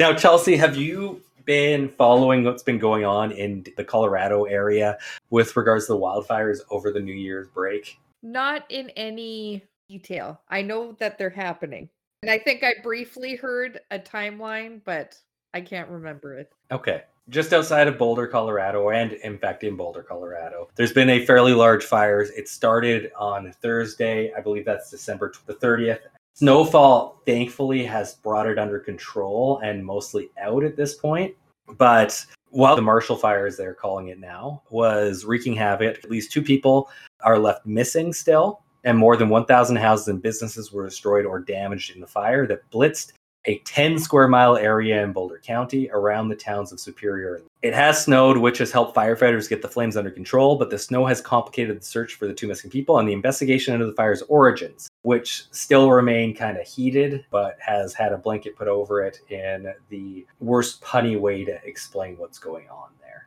Now, Chelsea, have you been following what's been going on in the Colorado area with regards to the wildfires over the New Year's break? Not in any detail. I know that they're happening. And I think I briefly heard a timeline, but I can't remember it. Okay. Just outside of Boulder, Colorado, and in fact in Boulder, Colorado, there's been a fairly large fire. It started on Thursday. I believe that's December the 30th. Snowfall, thankfully, has brought it under control and mostly out at this point. But while the Marshall fire, as they're calling it now, was wreaking havoc, at least two people are left missing still and more than 1,000 houses and businesses were destroyed or damaged in the fire that blitzed a 10 square mile area in Boulder County around the towns of Superior. It has snowed, which has helped firefighters get the flames under control, but the snow has complicated the search for the two missing people and the investigation into the fire's origins, which still remain kind of heated, but has had a blanket put over it in the worst punny way to explain what's going on there.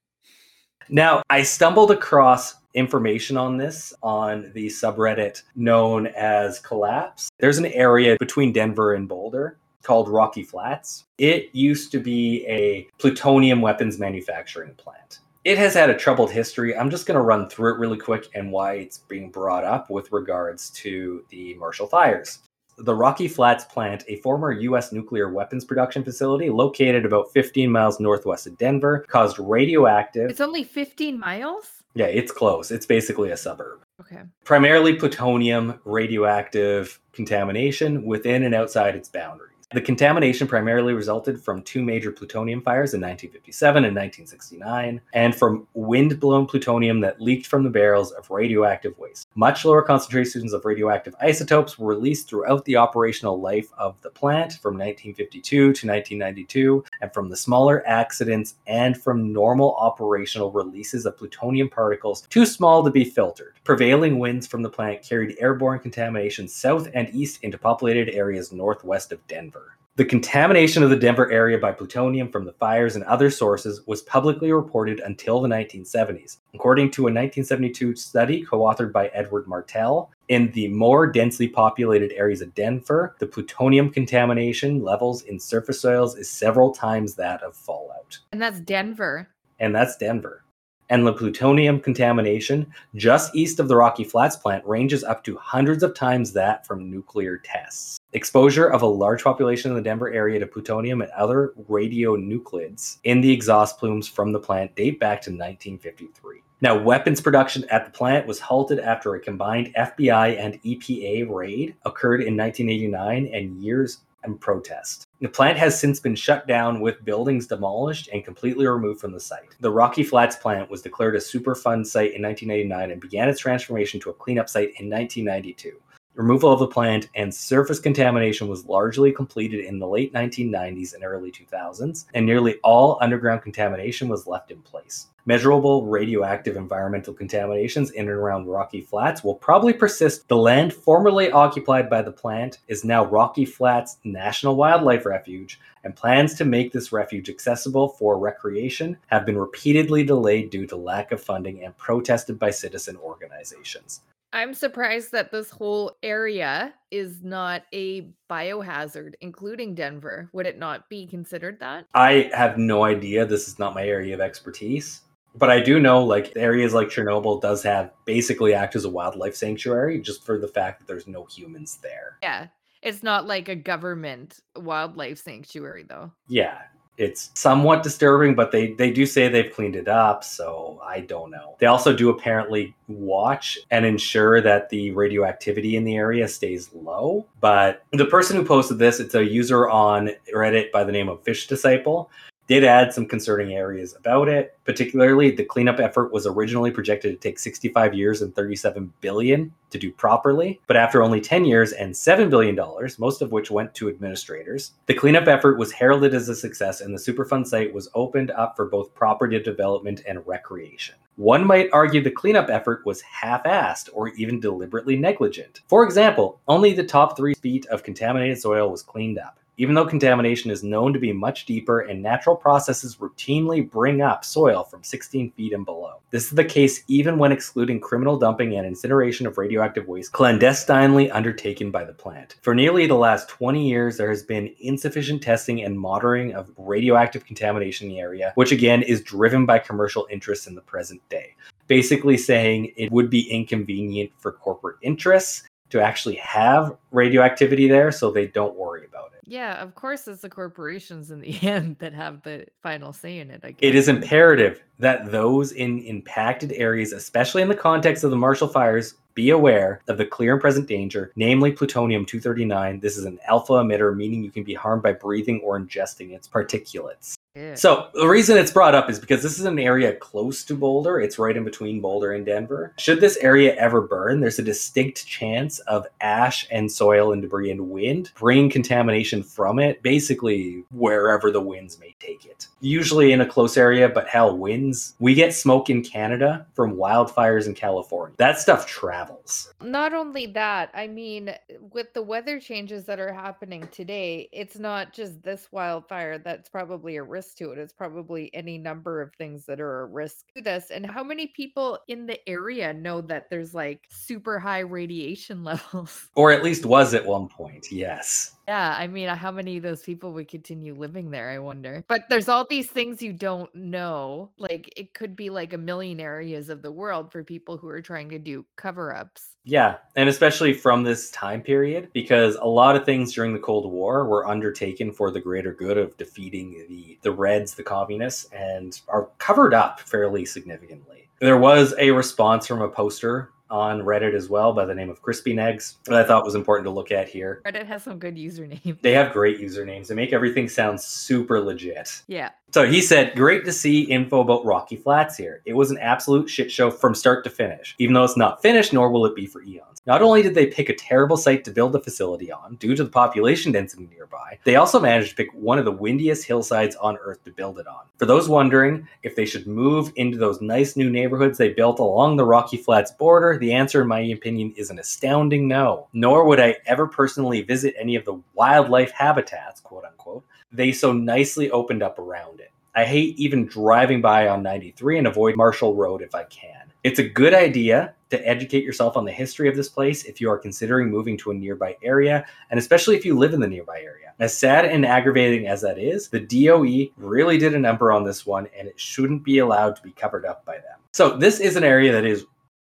Now, I stumbled across information on this on the subreddit known as Collapse. There's an area between Denver and Boulder called Rocky Flats. It used to be a plutonium weapons manufacturing plant. It has had a troubled history. I'm just going to run through it really quick and why it's being brought up with regards to the Marshall fires the Rocky Flats plant, a former U.S. nuclear weapons production facility located about 15 miles northwest of Denver, caused radioactive. It's only 15 miles? Yeah, it's close. It's basically a suburb. Okay. Primarily plutonium radioactive contamination within and outside its boundaries. The contamination primarily resulted from two major plutonium fires in 1957 and 1969, and from wind blown plutonium that leaked from the barrels of radioactive waste. Much lower concentrations of radioactive isotopes were released throughout the operational life of the plant from 1952 to 1992, and from the smaller accidents and from normal operational releases of plutonium particles too small to be filtered. Prevailing winds from the plant carried airborne contamination south and east into populated areas northwest of Denver. The contamination of the Denver area by plutonium from the fires and other sources was publicly reported until the 1970s. According to a 1972 study co authored by Edward Martell, in the more densely populated areas of Denver, the plutonium contamination levels in surface soils is several times that of fallout. And that's Denver. And that's Denver and the plutonium contamination just east of the Rocky Flats plant ranges up to hundreds of times that from nuclear tests. Exposure of a large population in the Denver area to plutonium and other radionuclides in the exhaust plumes from the plant date back to 1953. Now, weapons production at the plant was halted after a combined FBI and EPA raid occurred in 1989 and years and protest. The plant has since been shut down with buildings demolished and completely removed from the site. The Rocky Flats plant was declared a Superfund site in 1989 and began its transformation to a cleanup site in 1992. Removal of the plant and surface contamination was largely completed in the late 1990s and early 2000s, and nearly all underground contamination was left in place. Measurable radioactive environmental contaminations in and around Rocky Flats will probably persist. The land formerly occupied by the plant is now Rocky Flats National Wildlife Refuge, and plans to make this refuge accessible for recreation have been repeatedly delayed due to lack of funding and protested by citizen organizations. I'm surprised that this whole area is not a biohazard, including Denver. Would it not be considered that? I have no idea. This is not my area of expertise. But I do know like areas like Chernobyl does have basically act as a wildlife sanctuary just for the fact that there's no humans there. Yeah. It's not like a government wildlife sanctuary though. Yeah it's somewhat disturbing, but they they do say they've cleaned it up, so I don't know. They also do apparently watch and ensure that the radioactivity in the area stays low. But the person who posted this, it's a user on Reddit by the name of Fish Disciple did add some concerning areas about it. Particularly, the cleanup effort was originally projected to take 65 years and 37 billion to do properly, but after only 10 years and 7 billion dollars, most of which went to administrators, the cleanup effort was heralded as a success and the Superfund site was opened up for both property development and recreation. One might argue the cleanup effort was half assed or even deliberately negligent. For example, only the top three feet of contaminated soil was cleaned up. Even though contamination is known to be much deeper and natural processes routinely bring up soil from 16 feet and below. This is the case even when excluding criminal dumping and incineration of radioactive waste clandestinely undertaken by the plant. For nearly the last 20 years, there has been insufficient testing and monitoring of radioactive contamination in the area, which again is driven by commercial interests in the present day. Basically, saying it would be inconvenient for corporate interests to actually have radioactivity there so they don't worry about it. Yeah, of course, it's the corporations in the end that have the final say in it. I guess. It is imperative that those in impacted areas, especially in the context of the Marshall fires, be aware of the clear and present danger, namely plutonium 239. This is an alpha emitter, meaning you can be harmed by breathing or ingesting its particulates. Yeah. So the reason it's brought up is because this is an area close to Boulder. It's right in between Boulder and Denver. Should this area ever burn, there's a distinct chance of ash and soil and debris and wind bringing contamination from it, basically wherever the winds may take it. Usually in a close area, but hell, winds. We get smoke in Canada from wildfires in California. That stuff travels. Not only that, I mean, with the weather changes that are happening today, it's not just this wildfire that's probably a risk to it. It's probably any number of things that are a risk to this. And how many people in the area know that there's like super high radiation levels? Or at least was at one point, yes. Yeah, I mean, how many of those people would continue living there? I wonder. But there's all these things you don't know. Like, it could be like a million areas of the world for people who are trying to do cover ups. Yeah, and especially from this time period, because a lot of things during the Cold War were undertaken for the greater good of defeating the the Reds, the communists, and are covered up fairly significantly. There was a response from a poster on Reddit as well by the name of Crispy Negs that I thought was important to look at here. Reddit has some good usernames. They have great usernames. They make everything sound super legit. Yeah. So he said, Great to see info about Rocky Flats here. It was an absolute shit show from start to finish, even though it's not finished, nor will it be for eons. Not only did they pick a terrible site to build the facility on, due to the population density nearby, they also managed to pick one of the windiest hillsides on Earth to build it on. For those wondering if they should move into those nice new neighborhoods they built along the Rocky Flats border, the answer, in my opinion, is an astounding no. Nor would I ever personally visit any of the wildlife habitats, quote unquote, they so nicely opened up around it. I hate even driving by on 93 and avoid Marshall Road if I can. It's a good idea to educate yourself on the history of this place if you are considering moving to a nearby area, and especially if you live in the nearby area. As sad and aggravating as that is, the DOE really did a number on this one, and it shouldn't be allowed to be covered up by them. So, this is an area that is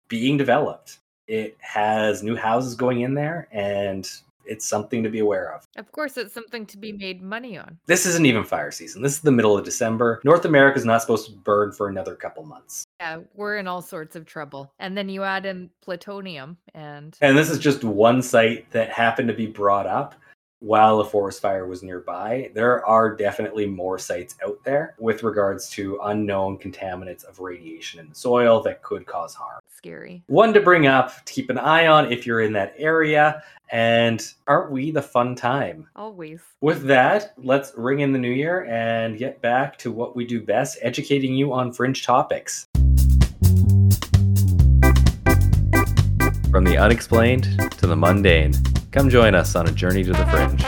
being developed. It has new houses going in there, and it's something to be aware of. Of course, it's something to be made money on. This isn't even fire season. This is the middle of December. North America is not supposed to burn for another couple months. Yeah, we're in all sorts of trouble. And then you add in plutonium and And this is just one site that happened to be brought up while a forest fire was nearby. There are definitely more sites out there with regards to unknown contaminants of radiation in the soil that could cause harm. scary. One to bring up, to keep an eye on if you're in that area. And aren't we the fun time? Always. With that, let's ring in the new year and get back to what we do best educating you on fringe topics. From the unexplained to the mundane, come join us on a journey to the fringe.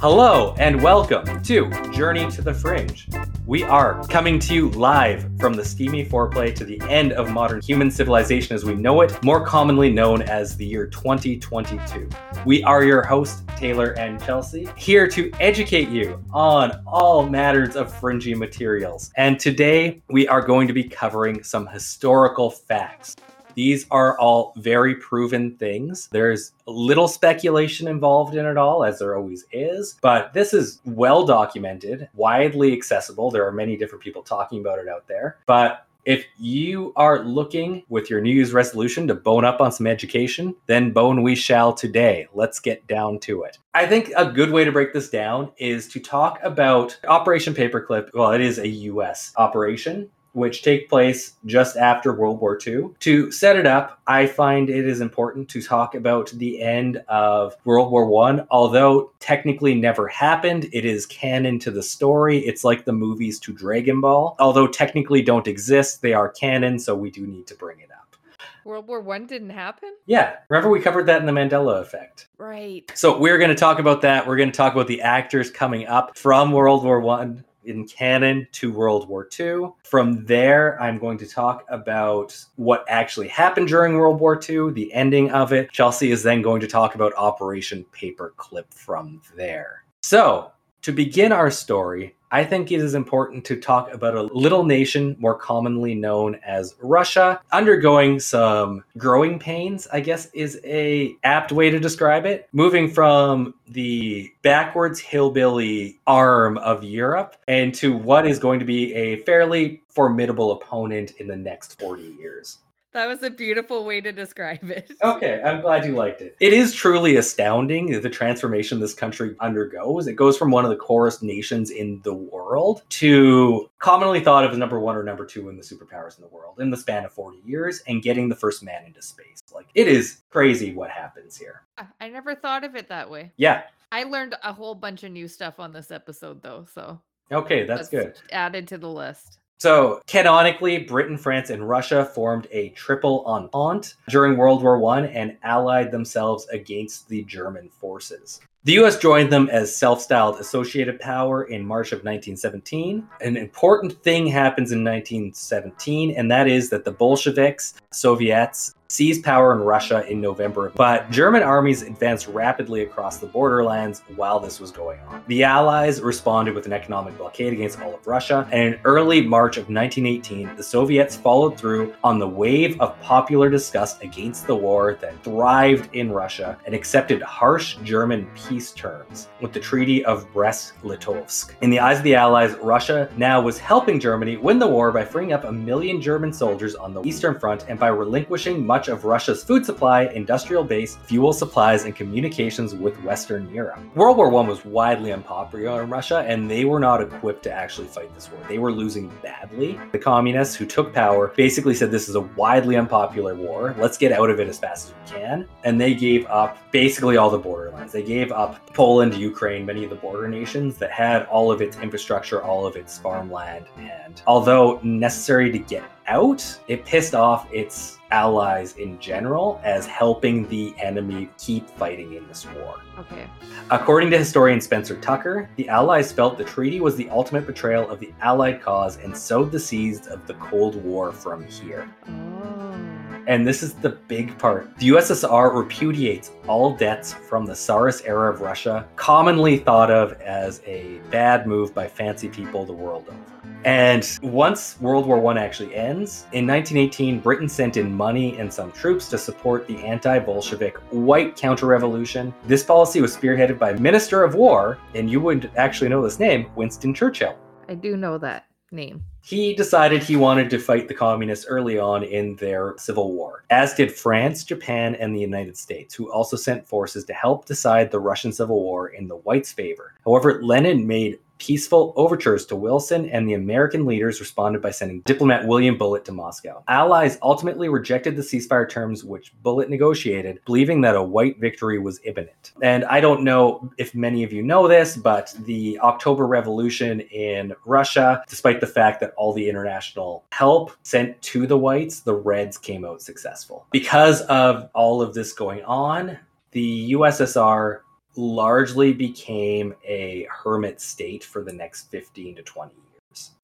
Hello and welcome to Journey to the Fringe. We are coming to you live from the steamy foreplay to the end of modern human civilization as we know it, more commonly known as the year 2022. We are your hosts, Taylor and Chelsea, here to educate you on all matters of fringy materials. And today we are going to be covering some historical facts. These are all very proven things. There's little speculation involved in it all, as there always is, but this is well documented, widely accessible. There are many different people talking about it out there. But if you are looking with your New Year's resolution to bone up on some education, then bone we shall today. Let's get down to it. I think a good way to break this down is to talk about Operation Paperclip. Well, it is a US operation which take place just after World War II. To set it up, I find it is important to talk about the end of World War One. Although technically never happened, it is canon to the story. It's like the movies to Dragon Ball. Although technically don't exist, they are canon, so we do need to bring it up. World War One didn't happen? Yeah. Remember we covered that in the Mandela effect. Right. So we're going to talk about that. We're going to talk about the actors coming up from World War One in canon to World War II. From there, I'm going to talk about what actually happened during World War II, the ending of it. Chelsea is then going to talk about Operation Paperclip from there. So, to begin our story, I think it is important to talk about a little nation more commonly known as Russia undergoing some growing pains, I guess is a apt way to describe it. Moving from the backwards hillbilly arm of Europe and to what is going to be a fairly formidable opponent in the next 40 years. That was a beautiful way to describe it. Okay, I'm glad you liked it. It is truly astounding the transformation this country undergoes. It goes from one of the poorest nations in the world to commonly thought of as number one or number two in the superpowers in the world in the span of 40 years and getting the first man into space. Like, it is crazy what happens here. I never thought of it that way. Yeah. I learned a whole bunch of new stuff on this episode, though. So, okay, that's, that's good. Added to the list. So, canonically, Britain, France, and Russia formed a triple entente during World War I and allied themselves against the German forces. The US joined them as self styled associated power in March of 1917. An important thing happens in 1917, and that is that the Bolsheviks, Soviets, seized power in Russia in November, but German armies advanced rapidly across the borderlands while this was going on. The Allies responded with an economic blockade against all of Russia, and in early March of 1918, the Soviets followed through on the wave of popular disgust against the war that thrived in Russia and accepted harsh German peace terms with the Treaty of Brest-Litovsk. In the eyes of the Allies, Russia now was helping Germany win the war by freeing up a million German soldiers on the Eastern Front and by relinquishing much of Russia's food supply, industrial base, fuel supplies, and communications with Western Europe. World War I was widely unpopular in Russia, and they were not equipped to actually fight this war. They were losing badly. The communists who took power basically said this is a widely unpopular war. Let's get out of it as fast as we can. And they gave up basically all the borderlands. They gave up Poland, Ukraine, many of the border nations that had all of its infrastructure, all of its farmland. And although necessary to get out, it pissed off its allies in general as helping the enemy keep fighting in this war. Okay. According to historian Spencer Tucker, the Allies felt the treaty was the ultimate betrayal of the Allied cause and sowed the seeds of the Cold War from here. Oh. And this is the big part. The USSR repudiates all debts from the Tsarist era of Russia, commonly thought of as a bad move by fancy people the world over. And once World War I actually ends, in 1918, Britain sent in money and some troops to support the anti Bolshevik white counter revolution. This policy was spearheaded by Minister of War, and you would actually know this name, Winston Churchill. I do know that name. He decided he wanted to fight the communists early on in their civil war, as did France, Japan, and the United States, who also sent forces to help decide the Russian Civil War in the whites' favor. However, Lenin made peaceful overtures to Wilson, and the American leaders responded by sending diplomat William Bullitt to Moscow. Allies ultimately rejected the ceasefire terms which Bullitt negotiated, believing that a white victory was imminent. And I don't know if many of you know this, but the October Revolution in Russia, despite the fact that all the international help sent to the whites, the Reds came out successful. Because of all of this going on, the USSR largely became a hermit state for the next 15 to 20 years.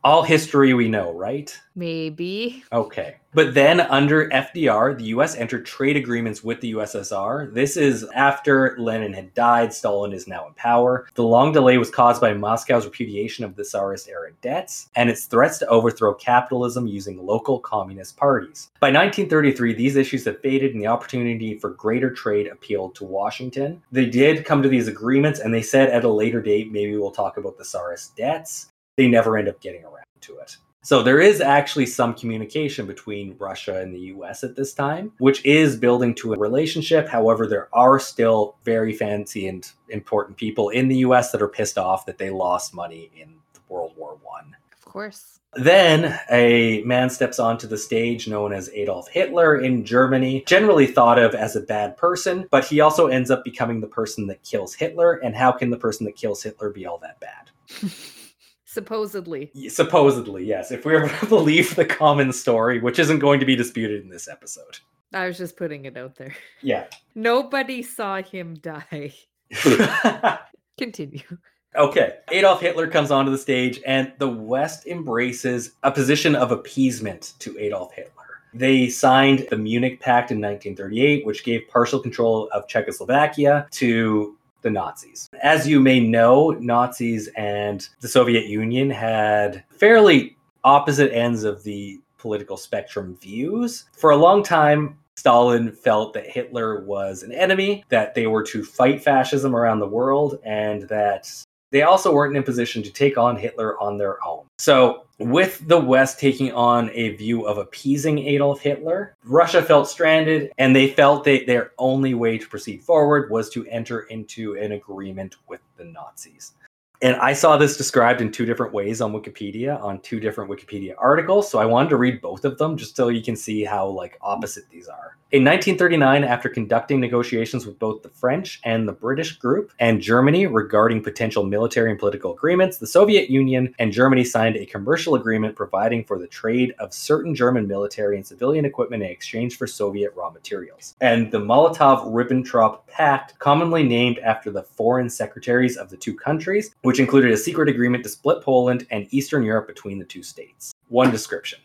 All history we know, right? Maybe. Okay. But then under FDR, the US entered trade agreements with the USSR. This is after Lenin had died, Stalin is now in power. The long delay was caused by Moscow's repudiation of the Tsarist era debts and its threats to overthrow capitalism using local communist parties. By 1933, these issues had faded and the opportunity for greater trade appealed to Washington. They did come to these agreements and they said at a later date, maybe we'll talk about the Tsarist debts. They never end up getting around to it. So there is actually some communication between Russia and the US at this time, which is building to a relationship. However, there are still very fancy and important people in the US that are pissed off that they lost money in World War 1. Of course. Then a man steps onto the stage known as Adolf Hitler in Germany, generally thought of as a bad person, but he also ends up becoming the person that kills Hitler. And how can the person that kills Hitler be all that bad? Supposedly. Supposedly, yes. If we ever believe the common story, which isn't going to be disputed in this episode. I was just putting it out there. Yeah. Nobody saw him die. Continue. Okay. Adolf Hitler comes onto the stage, and the West embraces a position of appeasement to Adolf Hitler. They signed the Munich Pact in 1938, which gave partial control of Czechoslovakia to the Nazis. As you may know, Nazis and the Soviet Union had fairly opposite ends of the political spectrum views. For a long time, Stalin felt that Hitler was an enemy, that they were to fight fascism around the world, and that they also weren't in a position to take on Hitler on their own. So, with the West taking on a view of appeasing Adolf Hitler, Russia felt stranded, and they felt that their only way to proceed forward was to enter into an agreement with the Nazis. And I saw this described in two different ways on Wikipedia, on two different Wikipedia articles. So I wanted to read both of them just so you can see how like opposite these are. In 1939, after conducting negotiations with both the French and the British group and Germany regarding potential military and political agreements, the Soviet Union and Germany signed a commercial agreement providing for the trade of certain German military and civilian equipment in exchange for Soviet raw materials. And the Molotov Ribbentrop Pact, commonly named after the foreign secretaries of the two countries, which included a secret agreement to split Poland and Eastern Europe between the two states. One description.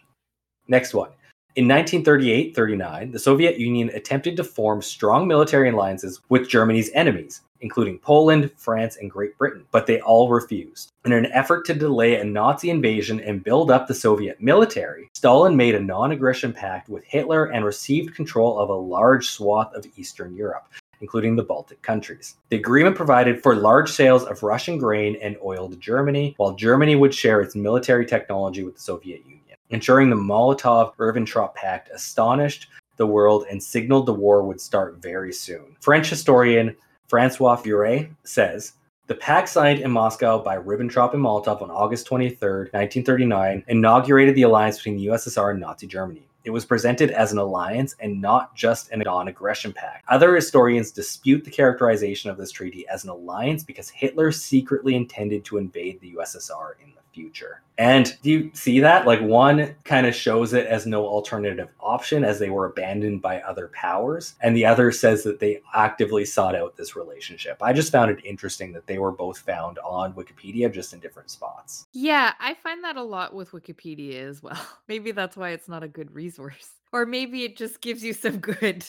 Next one. In 1938 39, the Soviet Union attempted to form strong military alliances with Germany's enemies, including Poland, France, and Great Britain, but they all refused. In an effort to delay a Nazi invasion and build up the Soviet military, Stalin made a non aggression pact with Hitler and received control of a large swath of Eastern Europe, including the Baltic countries. The agreement provided for large sales of Russian grain and oil to Germany, while Germany would share its military technology with the Soviet Union ensuring the Molotov Ribbentrop Pact astonished the world and signaled the war would start very soon. French historian Francois Furet says the pact signed in Moscow by Ribbentrop and Molotov on August 23, 1939, inaugurated the alliance between the USSR and Nazi Germany. It was presented as an alliance and not just a non aggression pact. Other historians dispute the characterization of this treaty as an alliance because Hitler secretly intended to invade the USSR in the future. And do you see that? Like one kind of shows it as no alternative option as they were abandoned by other powers. And the other says that they actively sought out this relationship. I just found it interesting that they were both found on Wikipedia, just in different spots. Yeah, I find that a lot with Wikipedia as well. Maybe that's why it's not a good resource. Or maybe it just gives you some good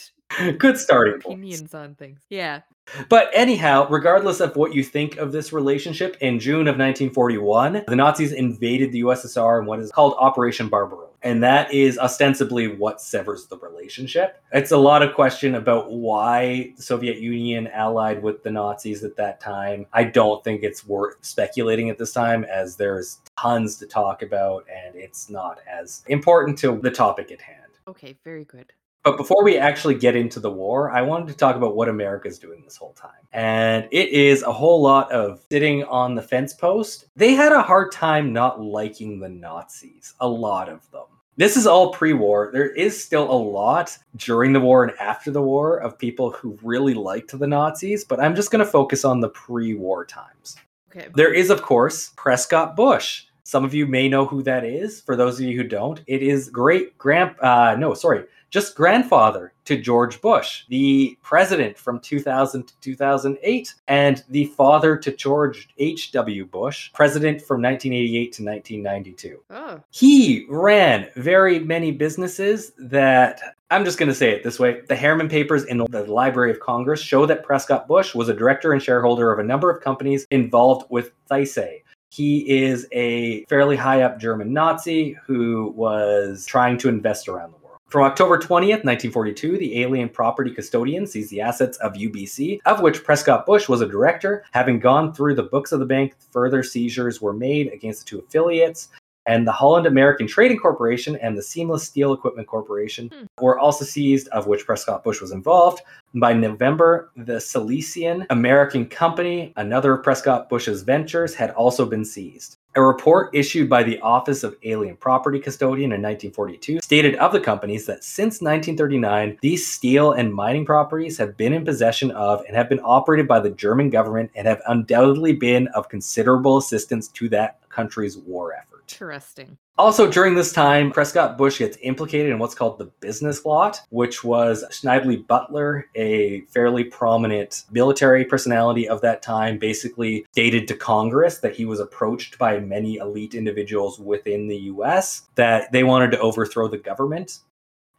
good starting opinions points. on things. Yeah. But anyhow, regardless of what you think of this relationship, in June of 1941, the Nazis invaded the USSR in what is called Operation Barbarossa. And that is ostensibly what severs the relationship. It's a lot of question about why the Soviet Union allied with the Nazis at that time. I don't think it's worth speculating at this time, as there's tons to talk about, and it's not as important to the topic at hand. Okay, very good. But before we actually get into the war, I wanted to talk about what America's doing this whole time. And it is a whole lot of sitting on the fence post. They had a hard time not liking the Nazis, a lot of them. This is all pre war. There is still a lot during the war and after the war of people who really liked the Nazis, but I'm just going to focus on the pre war times. Okay. There is, of course, Prescott Bush. Some of you may know who that is. For those of you who don't, it is great grand. Uh, no, sorry, just grandfather to George Bush, the president from 2000 to 2008, and the father to George H.W. Bush, president from 1988 to 1992. Oh. He ran very many businesses that I'm just going to say it this way. The Harriman Papers in the Library of Congress show that Prescott Bush was a director and shareholder of a number of companies involved with Thyssen. He is a fairly high up German Nazi who was trying to invest around the world. From October 20th, 1942, the alien property custodian seized the assets of UBC, of which Prescott Bush was a director. Having gone through the books of the bank, further seizures were made against the two affiliates. And the Holland American Trading Corporation and the Seamless Steel Equipment Corporation hmm. were also seized, of which Prescott Bush was involved. By November, the Silesian American Company, another of Prescott Bush's ventures, had also been seized. A report issued by the Office of Alien Property Custodian in 1942 stated of the companies that since 1939, these steel and mining properties have been in possession of and have been operated by the German government and have undoubtedly been of considerable assistance to that country's war effort. Interesting. Also, during this time, Prescott Bush gets implicated in what's called the business plot, which was Smedley Butler, a fairly prominent military personality of that time, basically stated to Congress that he was approached by many elite individuals within the US that they wanted to overthrow the government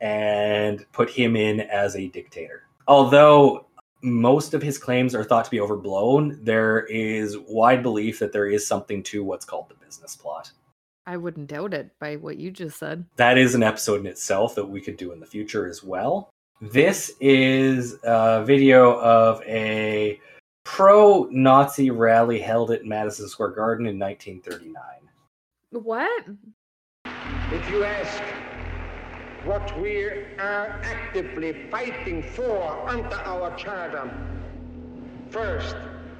and put him in as a dictator. Although most of his claims are thought to be overblown, there is wide belief that there is something to what's called the business plot. I wouldn't doubt it by what you just said. That is an episode in itself that we could do in the future as well. This is a video of a pro Nazi rally held at Madison Square Garden in 1939. What? If you ask what we are actively fighting for under our charter, first,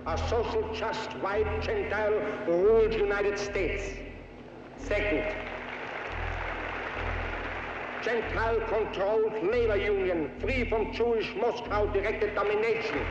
a social, just, white, Gentile ruled United States. Second, Gentile controlled labor union free from Jewish Moscow directed domination.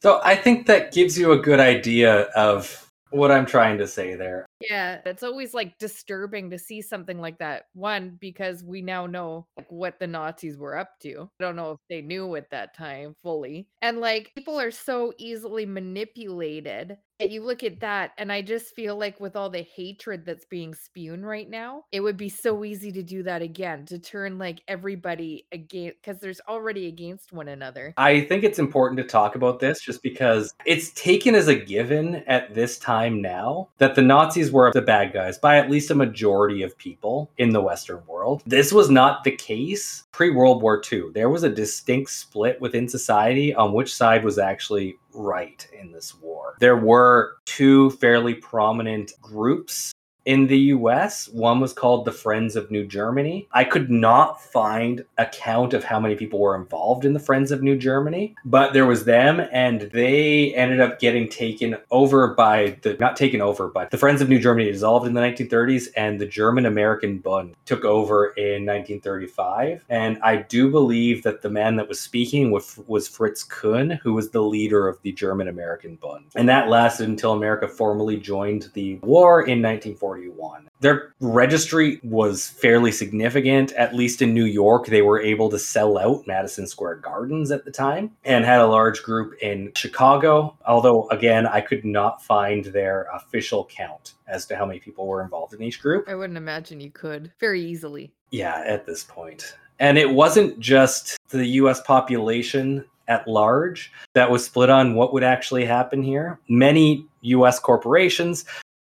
So I think that gives you a good idea of what I'm trying to say there. Yeah, it's always like disturbing to see something like that. One, because we now know like what the Nazis were up to. I don't know if they knew at that time fully. And like people are so easily manipulated. You look at that, and I just feel like with all the hatred that's being spewed right now, it would be so easy to do that again, to turn like everybody against because there's already against one another. I think it's important to talk about this just because it's taken as a given at this time now that the Nazis were the bad guys by at least a majority of people in the Western world. This was not the case pre World War II. There was a distinct split within society on which side was actually right in this war. There were two fairly prominent groups in the US. One was called the Friends of New Germany. I could not find a count of how many people were involved in the Friends of New Germany, but there was them and they ended up getting taken over by the not taken over, but the Friends of New Germany dissolved in the 1930s and the German American Bund took over in 1935. And I do believe that the man that was speaking was, was Fritz Kuhn, who was the leader of the German American Bund. And that lasted until America formally joined the war in 1940. Their registry was fairly significant, at least in New York. They were able to sell out Madison Square Gardens at the time and had a large group in Chicago. Although, again, I could not find their official count as to how many people were involved in each group. I wouldn't imagine you could very easily. Yeah, at this point. And it wasn't just the US population at large that was split on what would actually happen here. Many US corporations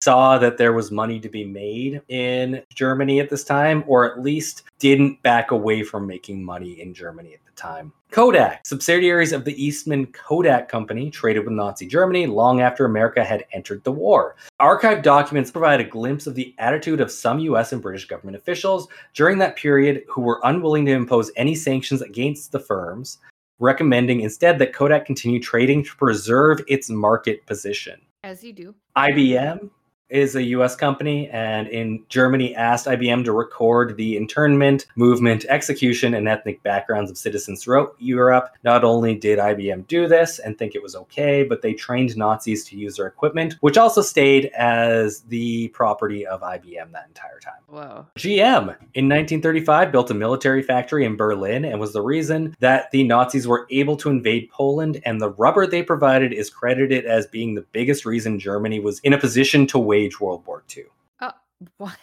saw that there was money to be made in Germany at this time, or at least didn't back away from making money in Germany at the time. Kodak, subsidiaries of the Eastman Kodak Company, traded with Nazi Germany long after America had entered the war. Archived documents provide a glimpse of the attitude of some US and British government officials during that period who were unwilling to impose any sanctions against the firms, recommending instead that Kodak continue trading to preserve its market position. As you do. IBM is a US company, and in Germany asked IBM to record the internment, movement, execution, and ethnic backgrounds of citizens throughout Europe. Not only did IBM do this and think it was okay, but they trained Nazis to use their equipment, which also stayed as the property of IBM that entire time. Wow. GM in 1935 built a military factory in Berlin and was the reason that the Nazis were able to invade Poland, and the rubber they provided is credited as being the biggest reason Germany was in a position to wage wage World War II. Oh, what?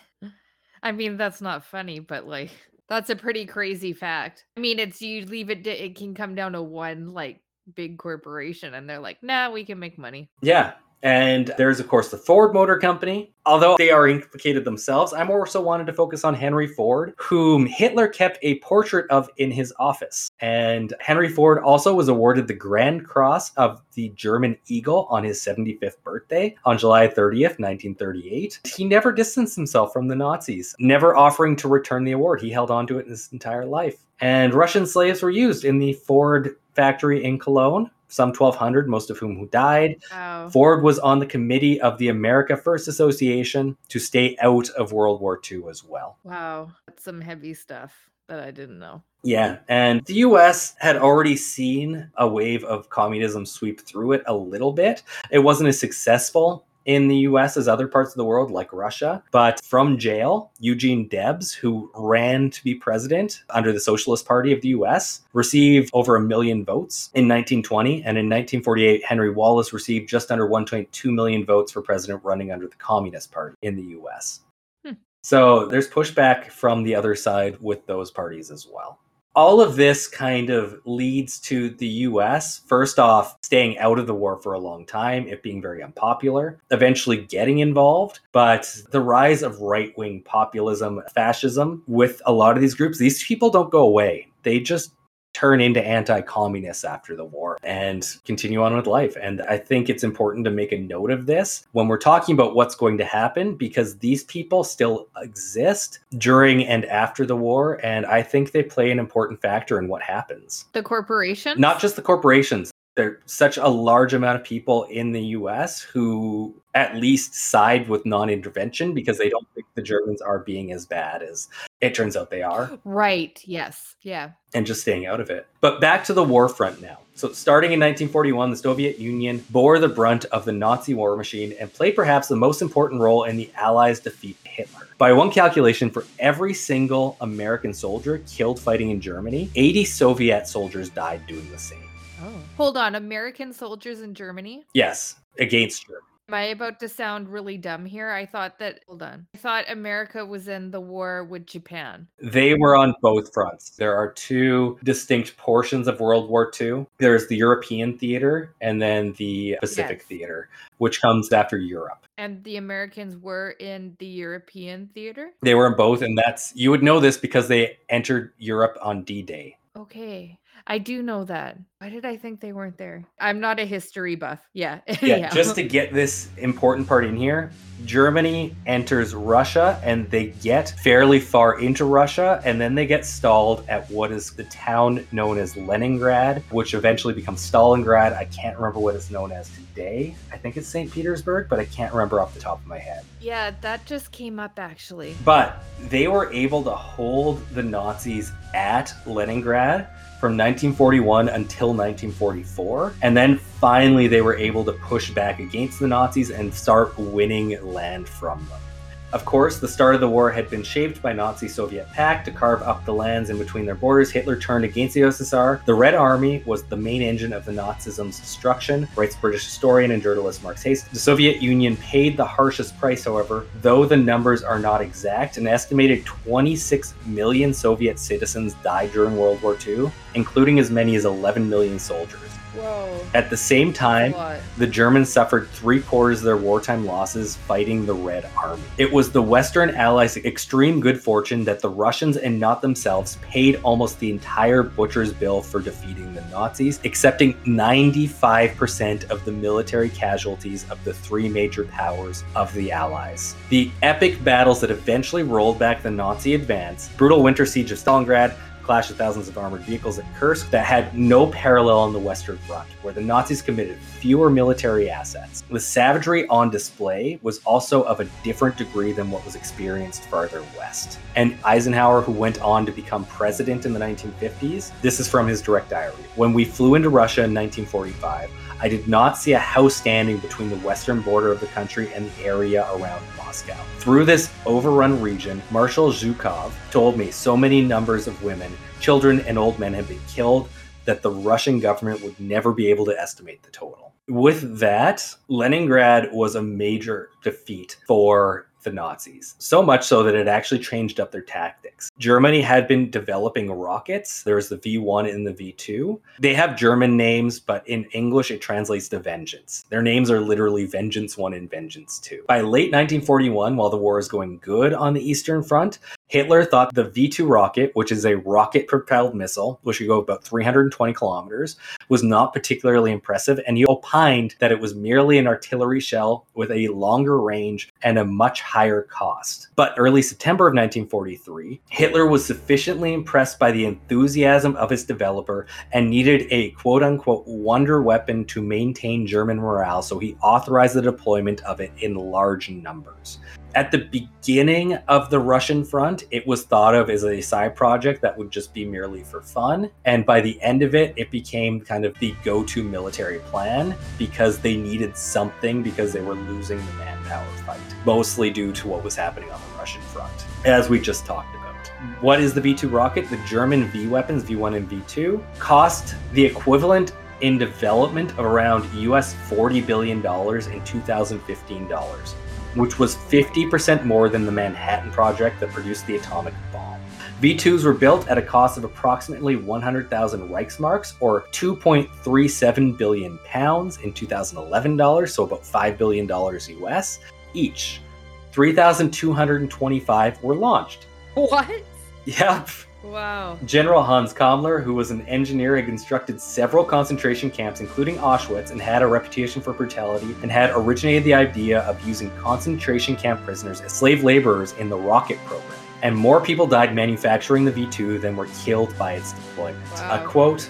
I mean, that's not funny, but like, that's a pretty crazy fact. I mean, it's you leave it, it can come down to one like big corporation, and they're like, nah, we can make money. Yeah. And there's, of course, the Ford Motor Company. Although they are implicated themselves, I more so wanted to focus on Henry Ford, whom Hitler kept a portrait of in his office. And Henry Ford also was awarded the Grand Cross of the German Eagle on his 75th birthday on July 30th, 1938. He never distanced himself from the Nazis, never offering to return the award. He held on to it his entire life. And Russian slaves were used in the Ford factory in Cologne some 1,200, most of whom who died. Wow. Ford was on the committee of the America First Association to stay out of World War II as well. Wow. That's some heavy stuff. that I didn't know. Yeah, and the US had already seen a wave of communism sweep through it a little bit. It wasn't as successful in the US as other parts of the world, like Russia. But from jail, Eugene Debs, who ran to be president under the Socialist Party of the US, received over a million votes in 1920. And in 1948, Henry Wallace received just under 1.2 million votes for president running under the Communist Party in the US. Hmm. So there's pushback from the other side with those parties as well all of this kind of leads to the US, first off, staying out of the war for a long time, it being very unpopular, eventually getting involved. But the rise of right wing populism, fascism with a lot of these groups, these people don't go away. They just turn into anti-communists after the war and continue on with life. And i think it's important to make a note of this when we're talking about what's going to happen because these people still exist during and after the war and i think they play an important factor in what happens. The corporation? not just the corporations there's such a large amount of people in the US who at least side with non intervention because they don't think the Germans are being as bad as it turns out they are Right. Yes. Yeah. and just staying out of it. But back to the war front now. So, starting in 1941, the Soviet Union bore the brunt of the Nazi war machine and played perhaps the most important role in the Allies' defeat to Hitler. By one calculation, for every single American soldier killed fighting in Germany, 80 Soviet soldiers died doing the same. Oh. Hold on. American soldiers in Germany? Yes, against Germany. Am I about to sound really dumb here? I thought that, hold on. I thought America was in the war with Japan. They were on both fronts. There are two distinct portions of World War II. There's the European theater and then the Pacific Yes. theater, which comes after Europe. And the Americans were in the European theater? They were in both, and that's you would know this because they entered Europe on D Day. Okay. I do know that. Why did I think they weren't there? I'm not a history buff. Yeah. Yeah, just to get this important part in here, Germany enters Russia and they get fairly far into Russia and then they get stalled at what is the town known as Leningrad, which eventually becomes Stalingrad. I can't remember what it's known as today. I think it's St. Petersburg, but I can't remember off the top of my head. yeah, that just came up actually. But they were able to hold the Nazis at Leningrad from 1941 until 1944. And then finally, they were able to push back against the Nazis and start winning land from them. Of course, the start of the war had been shaped by Nazi Soviet pact to carve up the lands in between their borders. Hitler turned against the USSR. The Red Army was the main engine of the Nazism's destruction, writes British historian and journalist Mark Hayes. The Soviet Union paid the harshest price, however, though the numbers are not exact. An estimated 26 million Soviet citizens died during World War II, including as many as 11 million soldiers. Whoa. At the same time, the Germans suffered three quarters of their wartime losses fighting the Red Army. It was the Western Allies' extreme good fortune that the Russians and not themselves paid almost the entire butcher's bill for defeating the Nazis, accepting 95% of the military casualties of the three major powers of the Allies. The epic battles that eventually rolled back the Nazi advance, brutal winter siege of Stalingrad, clash of thousands of armored vehicles at Kursk that had no parallel on the Western Front, where the Nazis committed fewer military assets. The savagery on display was also of a different degree than what was experienced farther west. And Eisenhower, who went on to become president in the 1950s, this is from his direct diary. When we flew into Russia in 1945, I did not see a house standing between the western border of the country and the area around Moscow. Through this overrun region, Marshal Zhukov told me so many numbers of women, children, and old men had been killed that the Russian government would never be able to estimate the total. With that, Leningrad was a major defeat for the Nazis. So much so that it actually changed up their tactics. Germany had been developing rockets. There was the V1 and the V2. They have German names, but in English it translates to vengeance. Their names are literally Vengeance 1 and Vengeance 2. By late 1941, while the war is going good on the Eastern Front, Hitler thought the V 2 rocket, which is a rocket propelled missile, which could go about 320 kilometers, was not particularly impressive, and he opined that it was merely an artillery shell with a longer range and a much higher cost. But early September of 1943, Hitler was sufficiently impressed by the enthusiasm of his developer and needed a quote unquote wonder weapon to maintain German morale, so he authorized the deployment of it in large numbers. At the beginning of the Russian front, it was thought of as a side project that would just be merely for fun. And by the end of it, it became kind of the go to military plan because they needed something because they were losing the manpower fight, mostly due to what was happening on the Russian front, as we just talked about. What is the V 2 rocket? The German V weapons, V1 and V2, cost the equivalent in development of around US $40 billion in 2015 dollars which was 50% more than the Manhattan Project that produced the atomic bomb. V2s were built at a cost of approximately 100,000 Reichsmarks, or 2.37 billion pounds in 2011 dollars, so about 5 billion dollars US each. 3,225 were launched. What? Yep. Wow. General Hans Kammler, who was an engineer, had constructed several concentration camps, including Auschwitz, and had a reputation for brutality, and had originated the idea of using concentration camp prisoners as slave laborers in the rocket program. And more people died manufacturing the V 2 than were killed by its deployment. Wow. A quote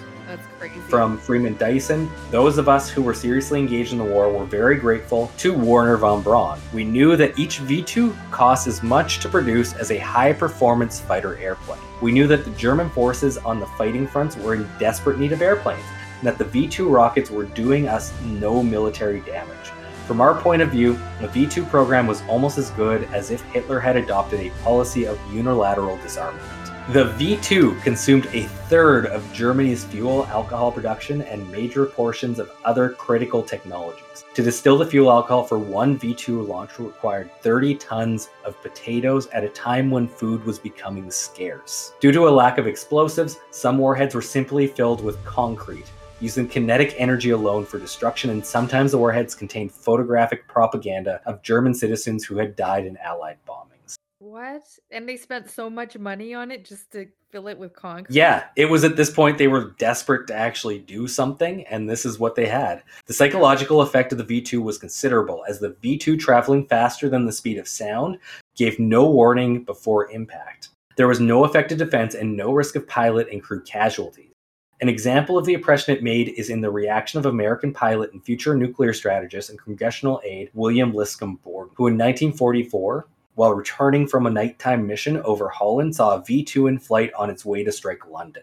crazy. from Freeman Dyson Those of us who were seriously engaged in the war were very grateful to Warner von Braun. We knew that each V 2 cost as much to produce as a high performance fighter airplane. We knew that the German forces on the fighting fronts were in desperate need of airplanes, and that the V 2 rockets were doing us no military damage. From our point of view, the V 2 program was almost as good as if Hitler had adopted a policy of unilateral disarmament. The V 2 consumed a third of Germany's fuel alcohol production and major portions of other critical technologies. To distill the fuel alcohol for one V 2 launch required 30 tons of potatoes at a time when food was becoming scarce. Due to a lack of explosives, some warheads were simply filled with concrete, using kinetic energy alone for destruction, and sometimes the warheads contained photographic propaganda of German citizens who had died in Allied bombings. What? And they spent so much money on it just to fill it with concrete? Yeah, it was at this point they were desperate to actually do something, and this is what they had. The psychological effect of the V 2 was considerable, as the V 2 traveling faster than the speed of sound gave no warning before impact. There was no effective defense and no risk of pilot and crew casualties. An example of the impression it made is in the reaction of American pilot and future nuclear strategist and congressional aide William Liscum Borden, who in 1944 while returning from a nighttime mission over Holland, saw a V 2 in flight on its way to strike London.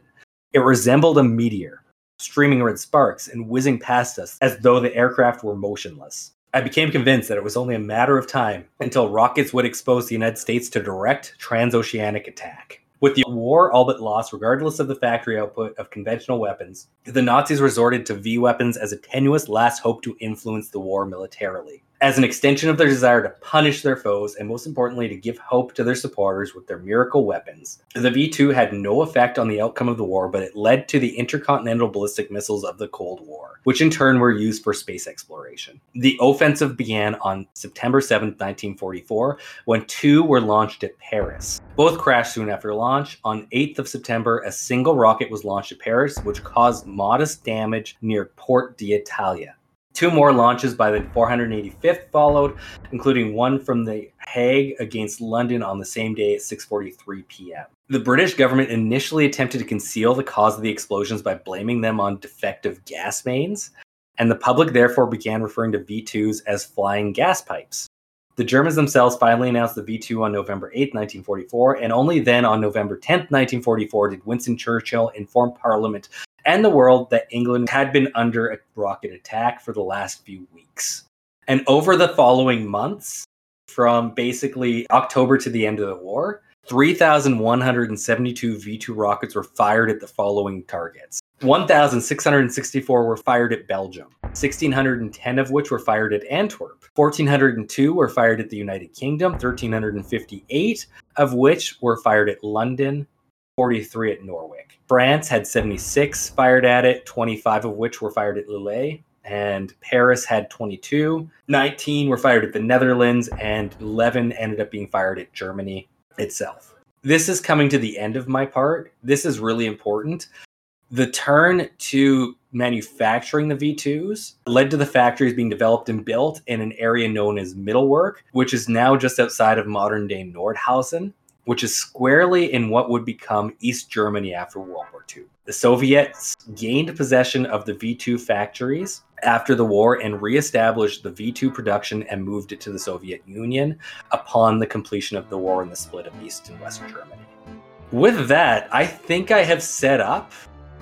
It resembled a meteor, streaming red sparks and whizzing past us as though the aircraft were motionless. I became convinced that it was only a matter of time until rockets would expose the United States to direct transoceanic attack. With the war all but lost, regardless of the factory output of conventional weapons, the Nazis resorted to V weapons as a tenuous last hope to influence the war militarily as an extension of their desire to punish their foes and most importantly to give hope to their supporters with their miracle weapons. The V2 had no effect on the outcome of the war, but it led to the intercontinental ballistic missiles of the Cold War, which in turn were used for space exploration. The offensive began on September 7, 1944, when two were launched at Paris. Both crashed soon after launch. On 8th of September, a single rocket was launched at Paris, which caused modest damage near Port d'Italia. Two more launches by the 485th followed, including one from the Hague against London on the same day at 6:43 p.m. The British government initially attempted to conceal the cause of the explosions by blaming them on defective gas mains, and the public therefore began referring to V2s as flying gas pipes. The Germans themselves finally announced the V2 on November 8, 1944, and only then on November 10, 1944, did Winston Churchill inform Parliament and the world that England had been under a rocket attack for the last few weeks. And over the following months, from basically October to the end of the war, 3,172 V 2 rockets were fired at the following targets 1,664 were fired at Belgium, 1,610 of which were fired at Antwerp, 1,402 were fired at the United Kingdom, 1,358 of which were fired at London, 43 at Norwich. France had 76 fired at it, 25 of which were fired at Lille, and Paris had 22. 19 were fired at the Netherlands, and 11 ended up being fired at Germany itself. This is coming to the end of my part. This is really important. The turn to manufacturing the V2s led to the factories being developed and built in an area known as Mittelwerk, which is now just outside of modern day Nordhausen which is squarely in what would become East Germany after World War II. The Soviets gained possession of the V 2 factories after the war and reestablished the V 2 production and moved it to the Soviet Union upon the completion of the war and the split of East and West Germany. With that, I think I have set up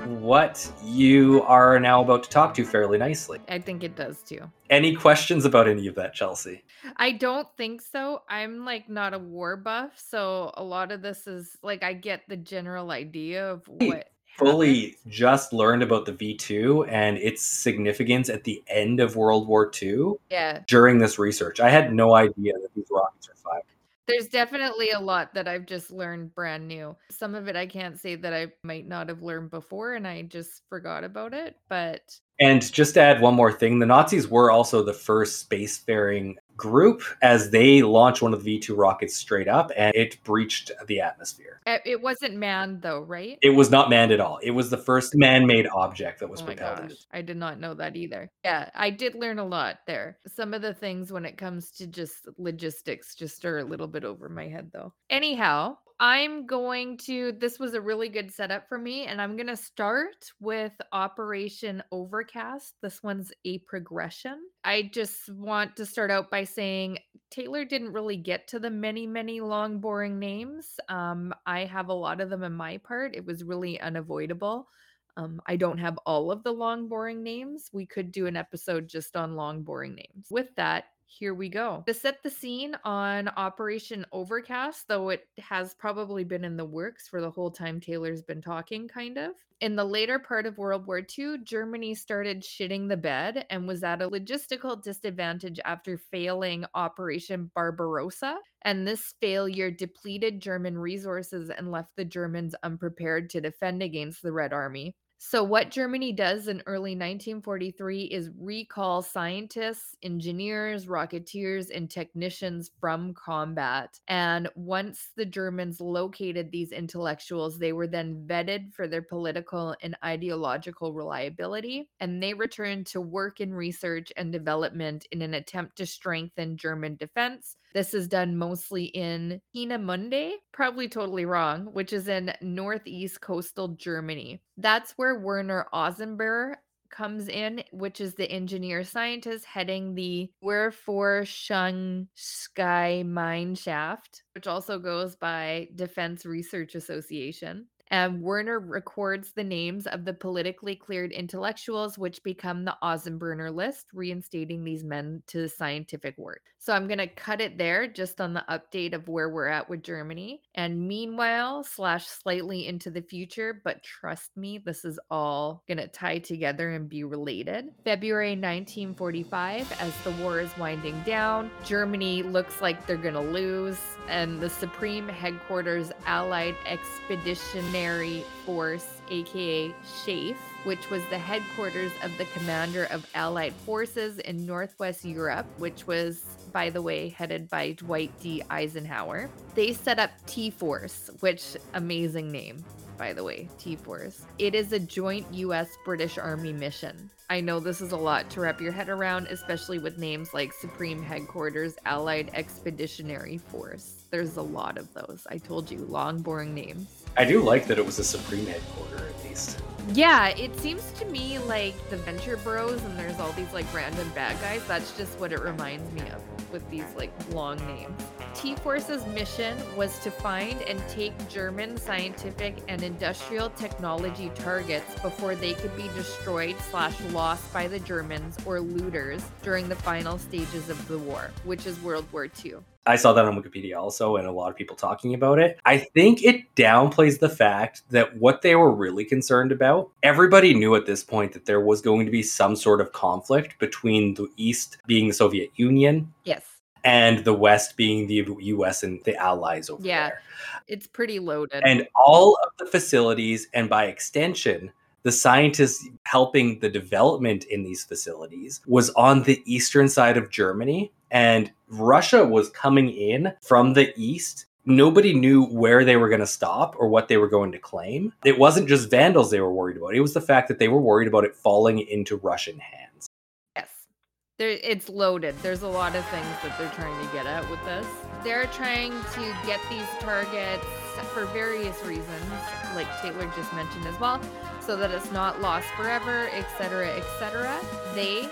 what you are now about to talk to fairly nicely. I think it does too. Any questions about any of that, Chelsea? I don't think so. I'm like not a war buff, so a lot of this is like I get the general idea of what Fully just learned about the V2 and its significance at the end of World War II Yeah, during this research. I had no idea that these rockets are fired. There's definitely a lot that I've just learned brand new. Some of it I can't say that I might not have learned before and I just forgot about it, but And just to add one more thing, the Nazis were also the first spacefaring group as they launched one of the V2 rockets straight up and it breached the atmosphere. uh, it wasn't manned though, right? It was not manned at all. It was the first man made object that was Oh propelled. I did not know that either. Yeah, I did learn a lot there. Some of the things when it comes to just logistics just are a little bit over my head though. Anyhow, I'm going to this was a really good setup for me and I'm going to start with Operation Overcast. This one's a progression. I just want to start out by saying Taylor didn't really get to the many, many long, boring names. Um, I have a lot of them in my part. It was really unavoidable. Um, I don't have all of the long, boring names. We could do an episode just on long, boring names. With that, here we go. To set the scene on Operation Overcast, though it has probably been in the works for the whole time Taylor's been talking, kind of. In the later part of World War II, Germany started shitting the bed and was at a logistical disadvantage after failing Operation Barbarossa. And this failure depleted German resources and left the Germans unprepared to defend against the Red Army. So, what Germany does in early 1943 is recall scientists, engineers, rocketeers, and technicians from combat. And once the Germans located these intellectuals, they were then vetted for their political and ideological reliability. And they returned to work in research and development in an attempt to strengthen German defense. This is done mostly in Peenemünde, probably totally wrong, which is in northeast coastal Germany. That's where Werner Osenberg comes in, which is the engineer scientist heading the Wehrforschungsgemeinschaft, which also goes by Defense Research Association. And Werner records the names of the politically cleared intellectuals, which become the Ozenburner list, reinstating these men to the scientific work. So I'm going to cut it there just on the update of where we're at with Germany. And meanwhile, slash slightly into the future, but trust me, this is all going to tie together and be related. February 1945, as the war is winding down, Germany looks like they're going to lose, and the Supreme Headquarters Allied Expeditionary Force, aka SHAEF, which was the headquarters of the commander of Allied forces in Northwest Europe, which was, by the way, headed by Dwight D. Eisenhower. They set up T Force, which amazing name, by the way, T Force. It is a joint US British Army mission. I know this is a lot to wrap your head around, especially with names like Supreme Headquarters Allied Expeditionary Force. There's a lot of those. I told you, long, boring names. I do like that it was a Supreme headquarter at least. Yeah, it seems to me like the Venture Bros and there's all these like random bad guys. That's just what it reminds me of with these like long names. T Force's mission was to find and take German scientific and industrial technology targets before they could be destroyed slash lost by the Germans or looters during the final stages of the war, which is World War II. I saw that on Wikipedia also, and a lot of people talking about it. I think it downplays the fact that what they were really concerned about, everybody knew at this point that there was going to be some sort of conflict between the East being the Soviet Union Yes. and the West being the US and the Allies over Yeah. there. It's pretty loaded. And all of the facilities, and by extension, the scientists helping the development in these facilities was on the eastern side of Germany. And Russia was coming in from the east. Nobody knew where they were going to stop or what they were going to claim. It wasn't just vandals they were worried about, it was the fact that they were worried about it falling into Russian hands. Yes. There, it's loaded. There's a lot of things that they're trying to get at with this. They're trying to get these targets for various reasons, like Taylor just mentioned as well, so that it's not lost forever, etc., etc. They,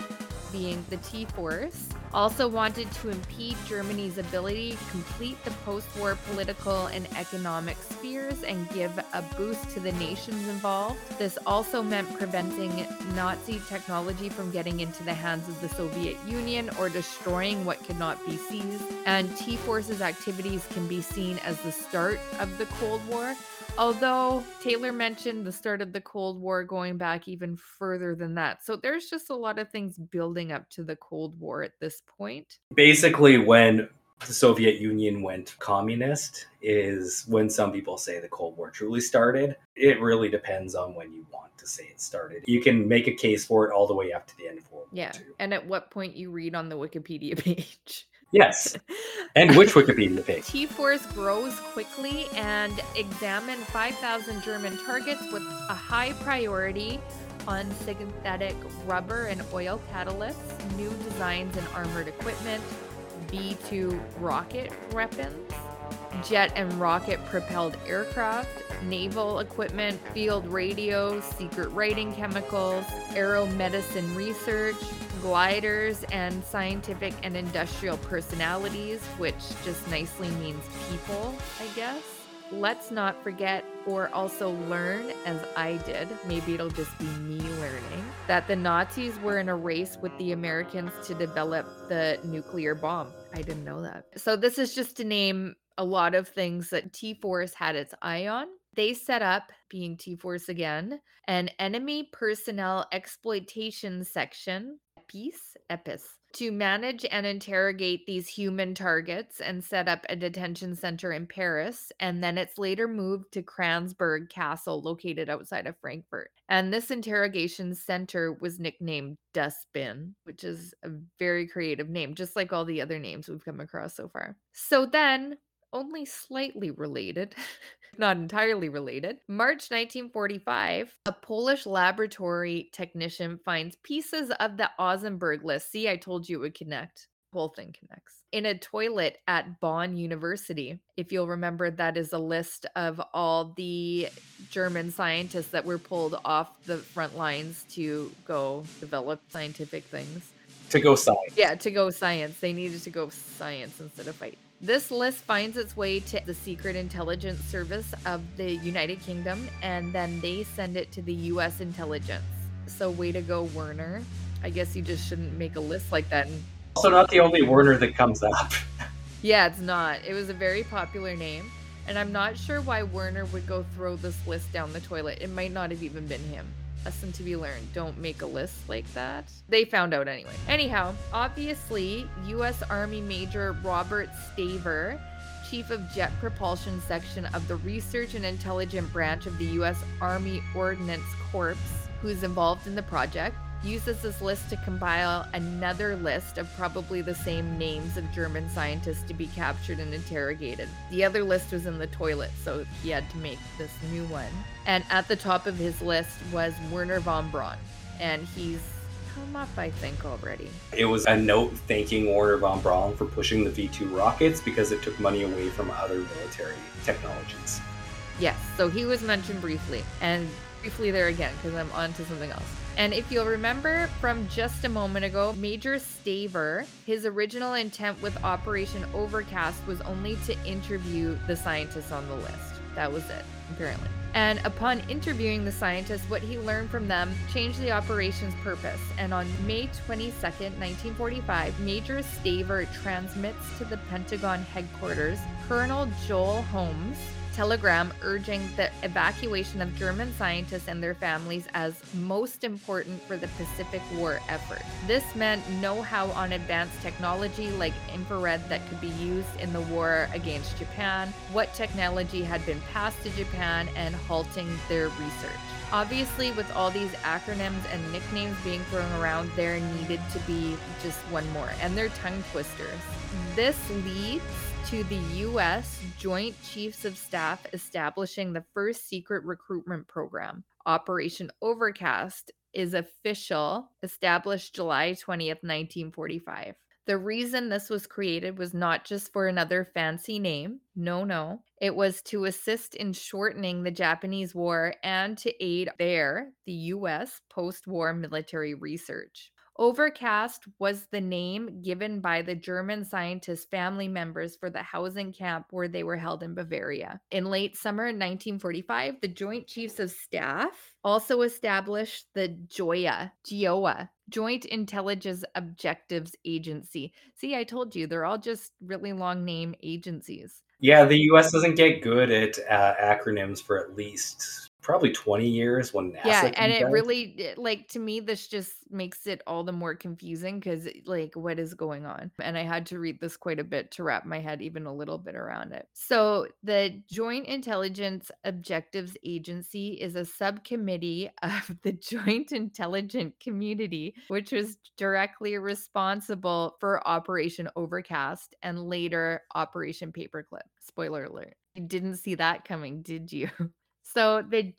being the T Force, also wanted to impede Germany's ability to complete the post war political and economic spheres and give a boost to the nations involved. This also meant preventing Nazi technology from getting into the hands of the Soviet Union or destroying what could not be seized. And T Force's activities can be seen as the start of the Cold War Although Taylor mentioned the start of the Cold War going back even further than that. So there's just a lot of things building up to the Cold War at this point. Basically, when the Soviet Union went communist, is when some people say the Cold War truly started. It really depends on when you want to say it started. You can make a case for it all the way up to the end of World yeah. War II. And at what point you read on the Wikipedia page. Yes. And which Wikipedia page? T Force grows quickly and examine 5,000 German targets with a high priority on synthetic rubber and oil catalysts, new designs in armored equipment, V 2 rocket weapons, jet and rocket propelled aircraft, naval equipment, field radios, secret writing chemicals, aeromedicine research, gliders, and scientific and industrial personalities, which just nicely means people, I guess. Let's not forget or also learn, as I did, maybe it'll just be me learning, that the Nazis were in a race with the Americans to develop the nuclear bomb. I didn't know that. So, this is just to name a lot of things that T Force had its eye on. They set up, being T Force again, an enemy personnel exploitation section, EPIS, EPIS, to manage and interrogate these human targets and set up a detention center in Paris. And then it's later moved to Kransberg Castle, located outside of Frankfurt. And this interrogation center was nicknamed Dustbin, which is a very creative name, just like all the other names we've come across so far. So then only slightly related, not entirely related. March 1945, a Polish laboratory technician finds pieces of the Osenberg list. See, I told you it would connect. Whole thing connects. In a toilet at Bonn University. If you'll remember, that is a list of all the German scientists that were pulled off the front lines to go develop scientific things. To go science. Yeah, to go science. They needed to go science instead of fight. This list finds its way to the Secret Intelligence Service of the United Kingdom, and then they send it to the US intelligence. So, way to go, Werner. I guess you just shouldn't make a list like that. And... Also, not the only Werner that comes up. yeah, it's not. It was a very popular name, and I'm not sure why Werner would go throw this list down the toilet. It might not have even been him lesson to be learned. Don't make a list like that. They found out anyway. Anyhow, obviously, U.S. Army Major Robert Staver, Chief of Jet Propulsion Section of the Research and Intelligence Branch of the U.S. Army Ordnance Corps, who's involved in the project, uses this list to compile another list of probably the same names of German scientists to be captured and interrogated. The other list was in the toilet, so he had to make this new one. And at the top of his list was Werner von Braun, and he's come up, I think, already. It was a note thanking Werner von Braun for pushing the V 2 rockets because it took money away from other military technologies. Yes, so he was mentioned briefly, and briefly there again because I'm on to something else. And if you'll remember from just a moment ago, Major Staver, his original intent with Operation Overcast was only to interview the scientists on the list. That was it, apparently. And upon interviewing the scientists, what he learned from them changed the operation's purpose. And on May 22nd, 1945, Major Staver transmits to the Pentagon headquarters Colonel Joel Holmes, telegram urging the evacuation of German scientists and their families as most important for the Pacific War effort. This meant know how on advanced technology like infrared that could be used in the war against Japan, what technology had been passed to Japan, and halting their research. Obviously, with all these acronyms and nicknames being thrown around, there needed to be just one more, and they're tongue twisters. This leads to the U.S. Joint Chiefs of Staff establishing the first secret recruitment program. Operation Overcast is official, established July 20th, 1945. The reason this was created was not just for another fancy name. No, no. It was to assist in shortening the Japanese war and to aid their, the US, post war military research. Overcast was the name given by the German scientists' family members for the housing camp where they were held in Bavaria. In late summer 1945, the Joint Chiefs of Staff also established the JOIA, GIOA, Joint Intelligence Objectives Agency. See, I told you, they're all just really long name agencies. Yeah, the US doesn't get good at uh, acronyms for at least probably 20 years when NASA Yeah, and it really like to me this just makes it all the more confusing cuz eh, like what is going on? And I had to read this quite a bit to wrap my head even a little bit around it. So, the Joint Intelligence Objectives Agency is a subcommittee of the Joint Intelligence Community which was directly responsible for Operation Overcast and later Operation Paperclip. Spoiler alert. You didn't see that coming, did you? So the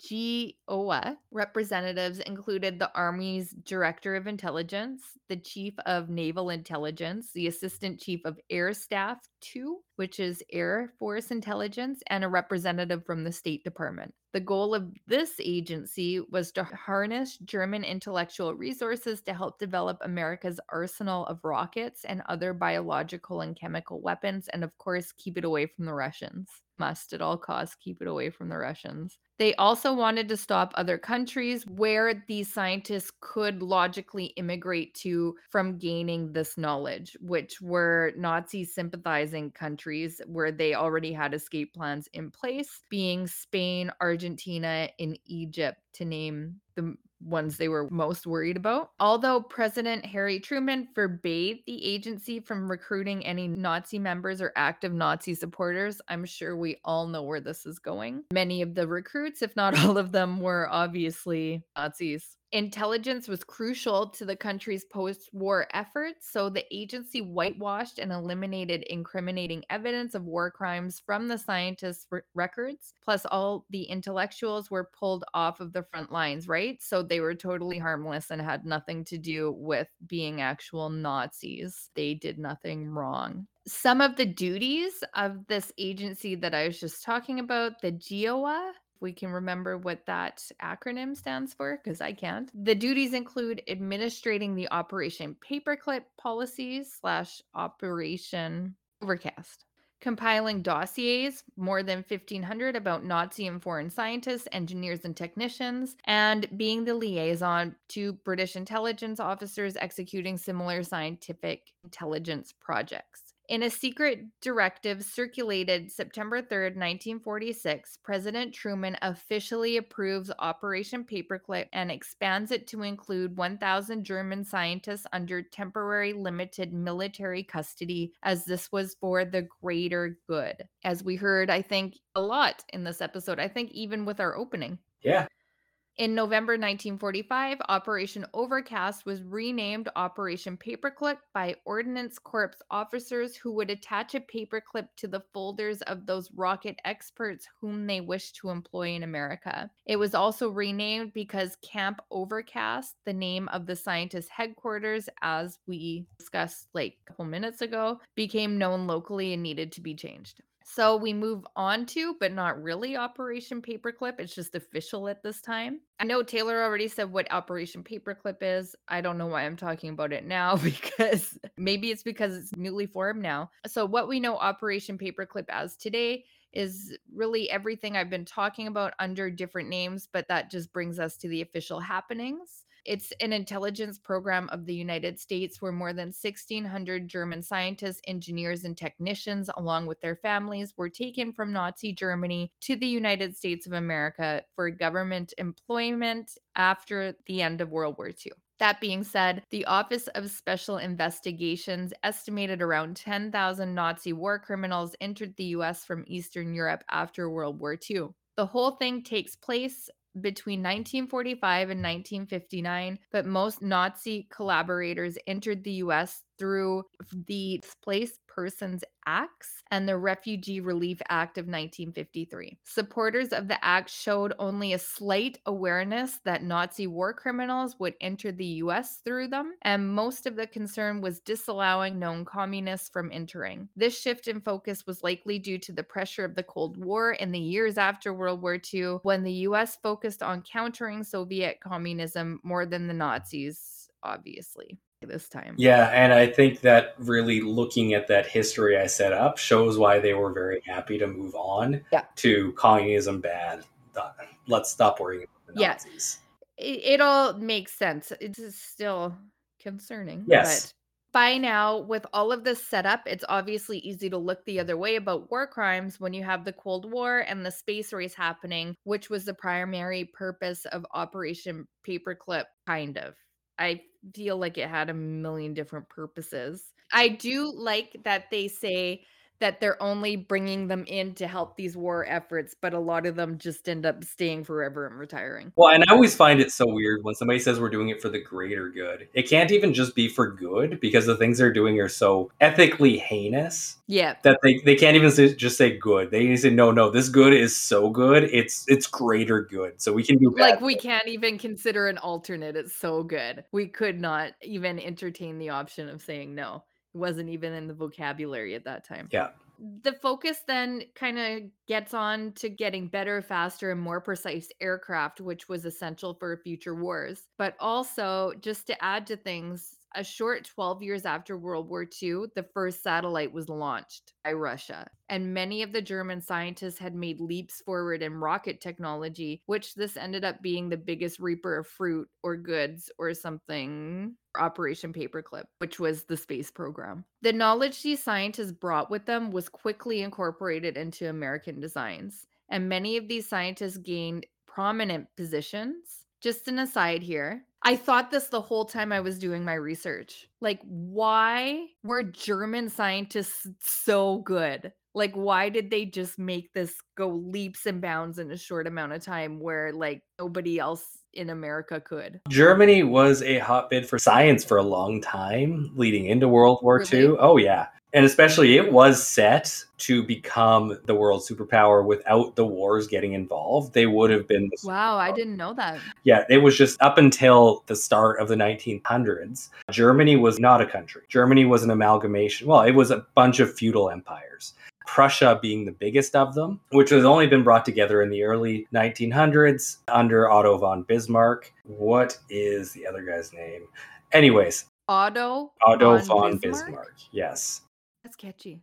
GOA representatives included the Army's Director of Intelligence, the Chief of Naval Intelligence, the Assistant Chief of Air Staff 2, which is Air Force Intelligence, and a representative from the State Department. The goal of this agency was to harness German intellectual resources to help develop America's arsenal of rockets and other biological and chemical weapons, and of course, keep it away from the Russians must at all costs keep it away from the Russians. They also wanted to stop other countries where these scientists could logically immigrate to from gaining this knowledge, which were Nazi sympathizing countries where they already had escape plans in place, being Spain, Argentina, and Egypt, to name the ones they were most worried about. Although President Harry Truman forbade the agency from recruiting any Nazi members or active Nazi supporters, I'm sure we all know where this is going. Many of the recruits, if not all of them, were obviously Nazis. Intelligence was crucial to the country's post war efforts, so the agency whitewashed and eliminated incriminating evidence of war crimes from the scientists' re- records. Plus, all the intellectuals were pulled off of the front lines, right? So they were totally harmless and had nothing to do with being actual Nazis. They did nothing wrong. Some of the duties of this agency that I was just talking about, the GIOA, we can remember what that acronym stands for because I can't. The duties include administrating the Operation Paperclip policies slash Operation Overcast, compiling dossiers, more than 1,500 about Nazi and foreign scientists, engineers, and technicians, and being the liaison to British intelligence officers executing similar scientific intelligence projects. In a secret directive circulated September 3rd, 1946, President Truman officially approves Operation Paperclip and expands it to include 1,000 German scientists under temporary limited military custody, as this was for the greater good. As we heard, I think, a lot in this episode, I think even with our opening. Yeah. In November 1945, Operation Overcast was renamed Operation Paperclip by Ordnance Corps officers who would attach a paperclip to the folders of those rocket experts whom they wished to employ in America. It was also renamed because Camp Overcast, the name of the scientists' headquarters, as we discussed like a couple minutes ago, became known locally and needed to be changed. So we move on to, but not really Operation Paperclip. It's just official at this time. I know Taylor already said what Operation Paperclip is. I don't know why I'm talking about it now because maybe it's because it's newly formed now. So, what we know Operation Paperclip as today is really everything I've been talking about under different names, but that just brings us to the official happenings. It's an intelligence program of the United States where more than 1,600 German scientists, engineers, and technicians, along with their families, were taken from Nazi Germany to the United States of America for government employment after the end of World War II. That being said, the Office of Special Investigations estimated around 10,000 Nazi war criminals entered the US from Eastern Europe after World War II. The whole thing takes place between 1945 and 1959, but most Nazi collaborators entered the US through the Displaced Persons Acts and the Refugee Relief Act of 1953. Supporters of the act showed only a slight awareness that Nazi war criminals would enter the US through them, and most of the concern was disallowing known communists from entering. This shift in focus was likely due to the pressure of the Cold War in the years after World War II, when the US focused on countering Soviet communism more than the Nazis, obviously this time. Yeah, and I think that really looking at that history I set up shows why they were very happy to move on Yeah. to communism bad. Let's stop worrying about the Yeah. Nazis. it, it all makes sense. It's still concerning. Yes. But by now, with all of this set up, it's obviously easy to look the other way about war crimes when you have the Cold War and the space race happening, which was the primary purpose of Operation Paperclip, kind of. I feel like it had a million different purposes. I do like that they say that they're only bringing them in to help these war efforts, but a lot of them just end up staying forever and retiring. Well, and I always find it so weird when somebody says we're doing it for the greater good. It can't even just be for good because the things they're doing are so ethically heinous Yeah. that they, they can't even say, just say good. They say no, no. This good is so good. It's it's greater good. So we can do Like we good. can't even consider an alternate. It's so good. We could not even entertain the option of saying no. Wasn't even in the vocabulary at that time. Yeah. The focus then kind of gets on to getting better, faster, and more precise aircraft, which was essential for future wars. But also, just to add to things, a short 12 years after World War II, the first satellite was launched by Russia. And many of the German scientists had made leaps forward in rocket technology, which this ended up being the biggest reaper of fruit or goods or something. Operation Paperclip, which was the space program. The knowledge these scientists brought with them was quickly incorporated into American designs, and many of these scientists gained prominent positions. Just an aside here. I thought this the whole time I was doing my research. Like, why were German scientists so good? Like, why did they just make this go leaps and bounds in a short amount of time where, like, nobody else in America could? Germany was a hotbed for science for a long time leading into World War II. Really? Oh, yeah. And especially, it was set to become the world superpower without the wars getting involved. They would have been Wow, I didn't know that. Yeah, it was just up until the start of the 1900s. Germany was not a country. Germany was an amalgamation. Well, it was a bunch of feudal empires. Prussia being the biggest of them, which has only been brought together in the early 1900s under Otto von Bismarck. What is the other guy's name? Anyways, Otto. Otto von von Bismarck? Bismarck. Yes. That's catchy.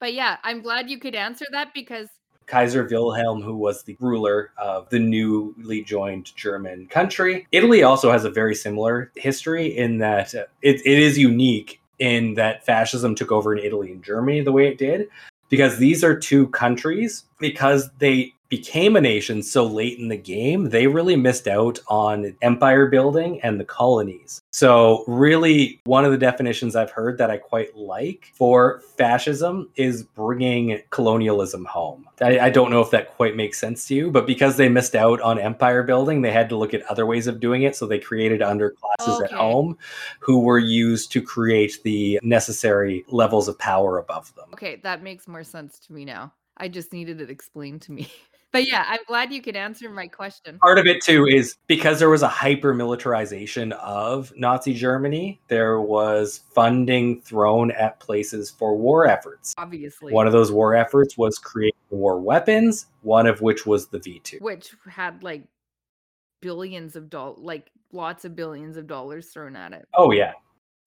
But yeah, I'm glad you could answer that because Kaiser Wilhelm, who was the ruler of the newly joined German country. Italy also has a very similar history in that it, it is unique in that fascism took over in Italy and Germany the way it did, because these are two countries, because they became a nation so late in the game, they really missed out on empire building and the colonies. So, really, one of the definitions I've heard that I quite like for fascism is bringing colonialism home. I, I don't know if that quite makes sense to you, but because they missed out on empire building, they had to look at other ways of doing it. So, they created underclasses at home who were used to create the necessary levels of power above them. okay, that makes more sense to me now. I just needed it explained to me. But yeah, I'm glad you could answer my question. Part of it too is because there was a hyper militarization of Nazi Germany, there was funding thrown at places for war efforts. Obviously. One of those war efforts was creating war weapons, one of which was the V 2. which had like billions of dollars, like lots of billions of dollars thrown at it. Oh, yeah.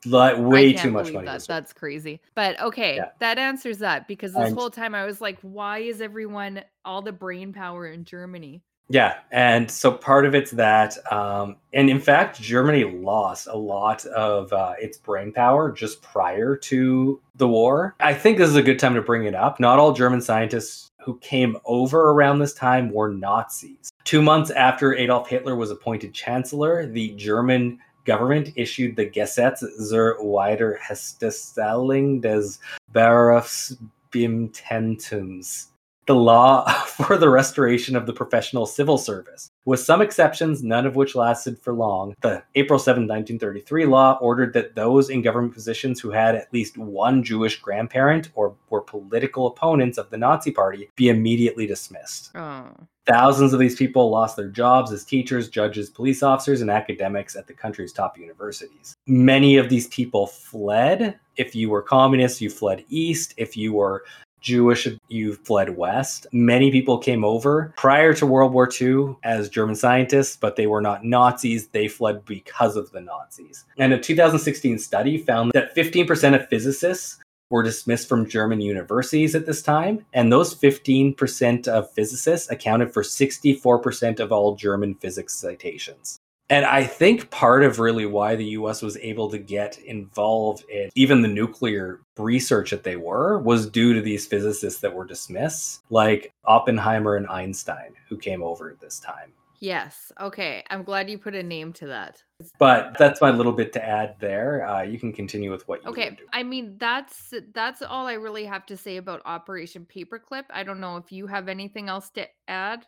Like, way too much money. That. That's crazy. But okay, Yeah. that answers that because this And- whole time I was like, why is everyone all the brain power in Germany? Yeah, and so part of it's that, um, and in fact, Germany lost a lot of uh, its brain power just prior to the war. I think this is a good time to bring it up. Not all German scientists who came over around this time were Nazis. Two months after Adolf Hitler was appointed chancellor, the German government issued the Gesetz zur Wiederherstellung des Berufsbeamtentums the law for the restoration of the professional civil service. With some exceptions, none of which lasted for long, the April 7, 1933 law ordered that those in government positions who had at least one Jewish grandparent or were political opponents of the Nazi Party be immediately dismissed. Oh. Thousands of these people lost their jobs as teachers, judges, police officers, and academics at the country's top universities. Many of these people fled. If you were communist, you fled east. If you were Jewish, you fled west. Many people came over prior to World War II as German scientists, but they were not Nazis. They fled because of the Nazis. And a 2016 study found that 15% of physicists were dismissed from German universities at this time. And those 15% of physicists accounted for 64% of all German physics citations. And I think part of really why the US was able to get involved in even the nuclear research that they were was due to these physicists that were dismissed, like Oppenheimer and Einstein, who came over at this time. Yes. Okay. I'm glad you put a name to that. But that's my little bit to add there. Uh, you can continue with what you Okay. I mean, that's that's all I really have to say about Operation Paperclip. I don't know if you have anything else to add,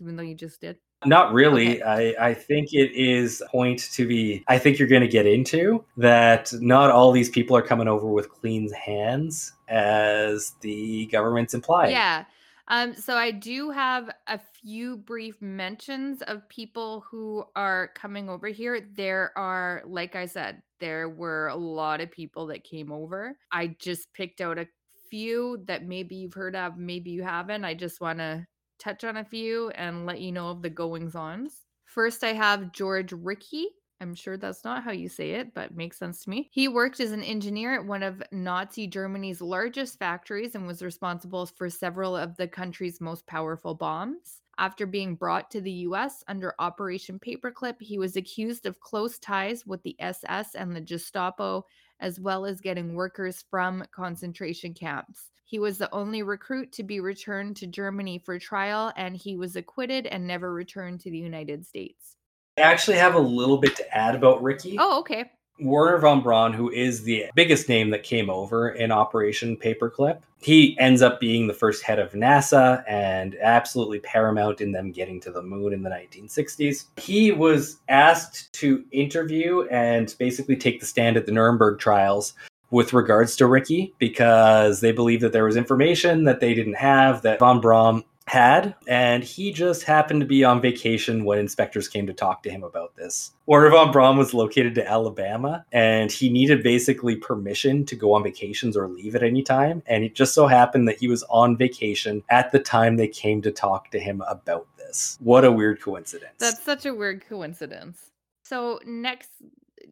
even though you just did. Not really. Okay. I, I think it is a point to be, I think you're going to get into that not all these people are coming over with clean hands as the government's implying. Yeah. Um, so I do have a few brief mentions of people who are coming over here. There are, like I said, there were a lot of people that came over. I just picked out a few that maybe you've heard of, maybe you haven't. I just want to touch on a few and let you know of the goings ons. First, I have George Rickhey. I'm sure that's not how you say it, but makes sense to me. He worked as an engineer at one of Nazi Germany's largest factories and was responsible for several of the country's most powerful bombs. After being brought to the US under Operation Paperclip, he was accused of close ties with the SS and the Gestapo, as well as getting workers from concentration camps. He was the only recruit to be returned to Germany for trial, and he was acquitted and never returned to the United States. I actually have a little bit to add about Rickhey. Oh, okay. Werner von Braun, who is the biggest name that came over in Operation Paperclip, he ends up being the first head of NASA and absolutely paramount in them getting to the moon in the 1960s. He was asked to interview and basically take the stand at the Nuremberg trials with regards to Rickhey because they believe that there was information that they didn't have that von Braun had, and he just happened to be on vacation when inspectors came to talk to him about this. Werner von Braun was located to Alabama, and he needed basically permission to go on vacations or leave at any time. And it just so happened that he was on vacation at the time they came to talk to him about this. What a weird coincidence. That's such a weird coincidence. So, next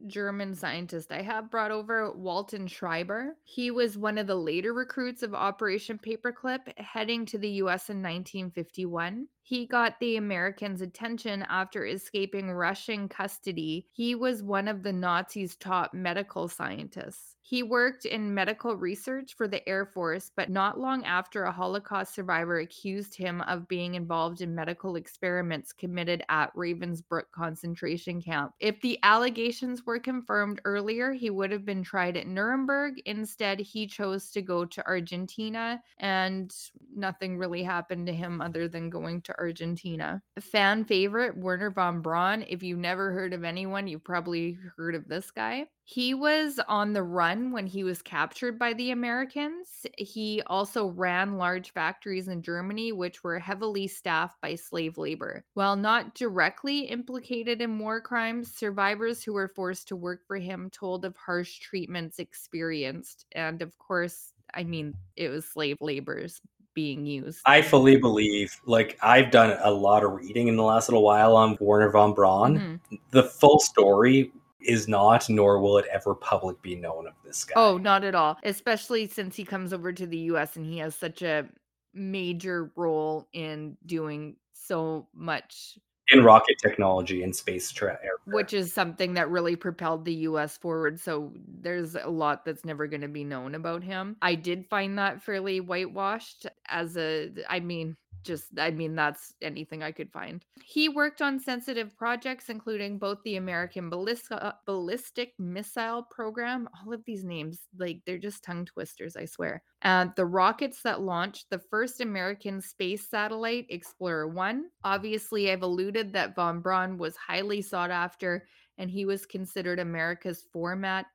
German scientist I have brought over, Walter Schreiber. He was one of the later recruits of Operation Paperclip, heading to the US in 1951. He got the Americans' attention after escaping Russian custody. He was one of the Nazis' top medical scientists. He worked in medical research for the Air Force, but not long after a Holocaust survivor accused him of being involved in medical experiments committed at Ravensbrück concentration camp. If the allegations were confirmed earlier, he would have been tried at Nuremberg. Instead, he chose to go to Argentina, and nothing really happened to him other than going to Argentina. Fan favorite Werner von Braun. If you've never heard of anyone, you've probably heard of this guy. He was on the run when he was captured by the Americans. He also ran large factories in Germany, which were heavily staffed by slave labor. While not directly implicated in war crimes, survivors who were forced to work for him told of harsh treatments experienced. And of course, I mean, it was slave laborers being used. I fully believe, like, I've done a lot of reading in the last little while on Werner von Braun. Mhm. The full story is not, nor will it ever public be known of this guy. Oh, not at all. Especially since he comes over to the US and he has such a major role in doing so much, in rocket technology and space tra- aircraft. which is something that really propelled the US forward. So there's a lot that's never going to be known about him. I did find that fairly whitewashed as a, I mean, just i mean that's anything i could find. He worked on sensitive projects including both the american ballistic, ballistic missile program all of these names like they're just tongue twisters i swear and the rockets that launched the first american space satellite explorer 1 obviously i've alluded that von braun was highly sought after and he was considered america's format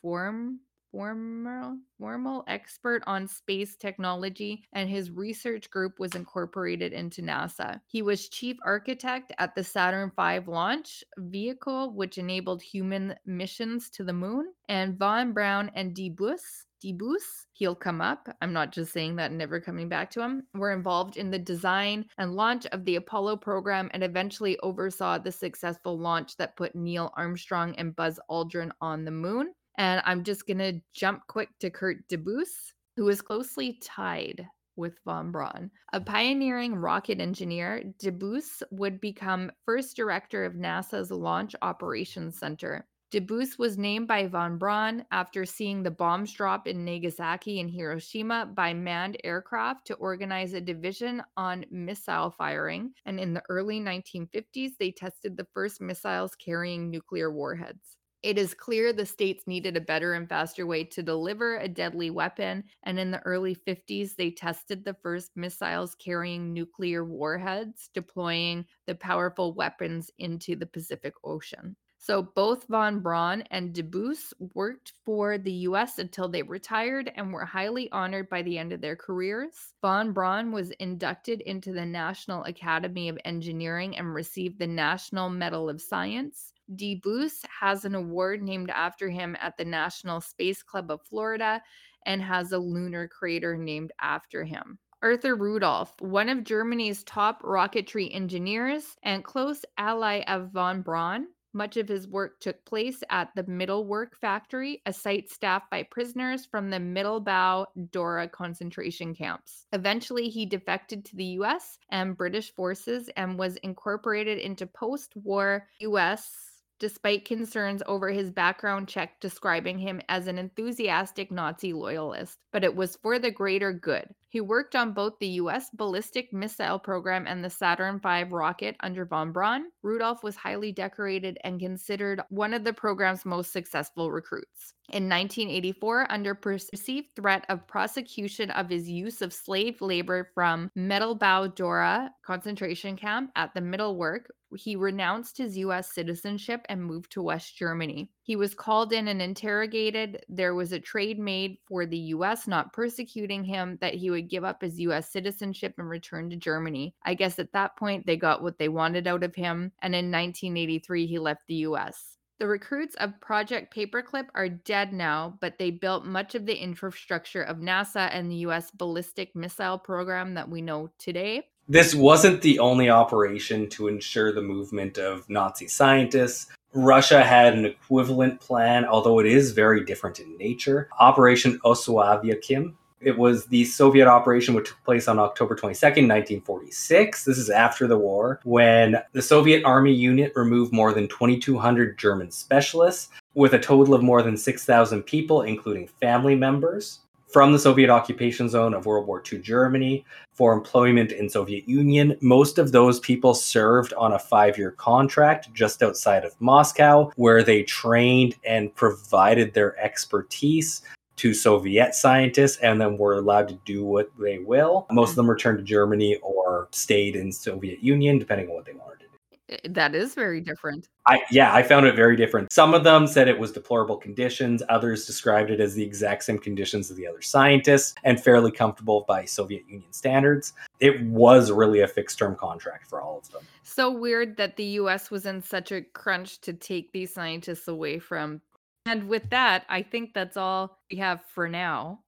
form formal, formal expert on space technology, and his research group was incorporated into NASA. He was chief architect at the Saturn V launch vehicle, which enabled human missions to the moon. And Von Braun and Debus Debus, he'll come up. I'm not just saying that never coming back to him. Were involved in the design and launch of the Apollo program and eventually oversaw the successful launch that put Neil Armstrong and Buzz Aldrin on the moon. And I'm just going to jump quick to Kurt Debus, who is closely tied with von Braun. A pioneering rocket engineer, Debus would become first director of NASA's Launch Operations Center. Debus was named by von Braun after seeing the bombs drop in Nagasaki and Hiroshima by manned aircraft to organize a division on missile firing. And in the early 1950s, they tested the first missiles carrying nuclear warheads. It is clear the states needed a better and faster way to deliver a deadly weapon, and in the early 50s, they tested the first missiles carrying nuclear warheads, deploying the powerful weapons into the Pacific Ocean. So both von Braun and Debus worked for the US until they retired and were highly honored by the end of their careers. Von Braun was inducted into the National Academy of Engineering and received the National Medal of Science. Debus has an award named after him at the National Space Club of Florida and has a lunar crater named after him. Arthur Rudolph, one of Germany's top rocketry engineers and close ally of von Braun, much of his work took place at the Mittelwerk factory, a site staffed by prisoners from the Mittelbau Dora concentration camps. Eventually, he defected to the US and British forces and was incorporated into post war US despite concerns over his background check describing him as an enthusiastic Nazi loyalist, but it was for the greater good. He worked on both the US ballistic missile program and the Saturn V rocket under von Braun. Rudolph was highly decorated and considered one of the program's most successful recruits. In 1984, under perceived threat of prosecution of his use of slave labor from Mittelbau Dora concentration camp at the Mittelwerk, he renounced his US citizenship and moved to West Germany. He was called in and interrogated. There was a trade made for the US not persecuting him that he would give up his US citizenship and return to Germany. I guess at that point they got what they wanted out of him, and in 1983 he left the US. The recruits of Project Paperclip are dead now, but they built much of the infrastructure of NASA and the US ballistic missile program that we know today. This wasn't the only operation to ensure the movement of Nazi scientists. Russia had an equivalent plan, although it is very different in nature. Operation Osoaviakhim. It was the Soviet operation which took place on October 22nd, 1946. This is after the war, when the Soviet Army unit removed more than 2,200 German specialists, with a total of more than 6,000 people, including family members from the Soviet occupation zone of World War II Germany for employment in Soviet Union. Most of those people served on a 5-year contract just outside of Moscow where they trained and provided their expertise to Soviet scientists and then were allowed to do what they will. Most of mm-hmm. them returned to Germany or stayed in Soviet Union depending on what they wanted to do. That is very different. I yeah, I found it very different. Some of them said it was deplorable conditions, others described it as the exact same conditions as the other scientists and fairly comfortable by Soviet Union standards. It was really a fixed term contract for all of them. So weird that the US was in such a crunch to take these scientists away from. And with that, I think that's all we have for now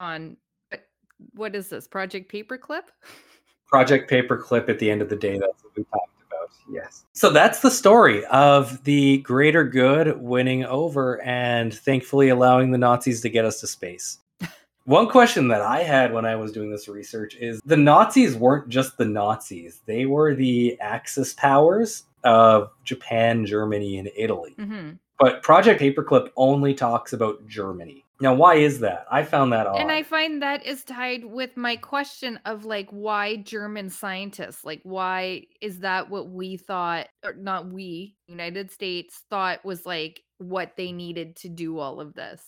on what is this? Project Paperclip? Project Paperclip at the end of the day that's what we talked about. Yes. So that's the story of the greater good winning over and thankfully allowing the Nazis to get us to space. One question that I had when I was doing this research is the Nazis weren't just the Nazis, they were the Axis powers of Japan, Germany, and Italy. Mm-hmm. But Project Paperclip only talks about Germany. Now, why is that? I found that odd. And I find that is tied with my question of like why German scientists? Like why is that what we thought or not we, United States thought was like what they needed to do all of this?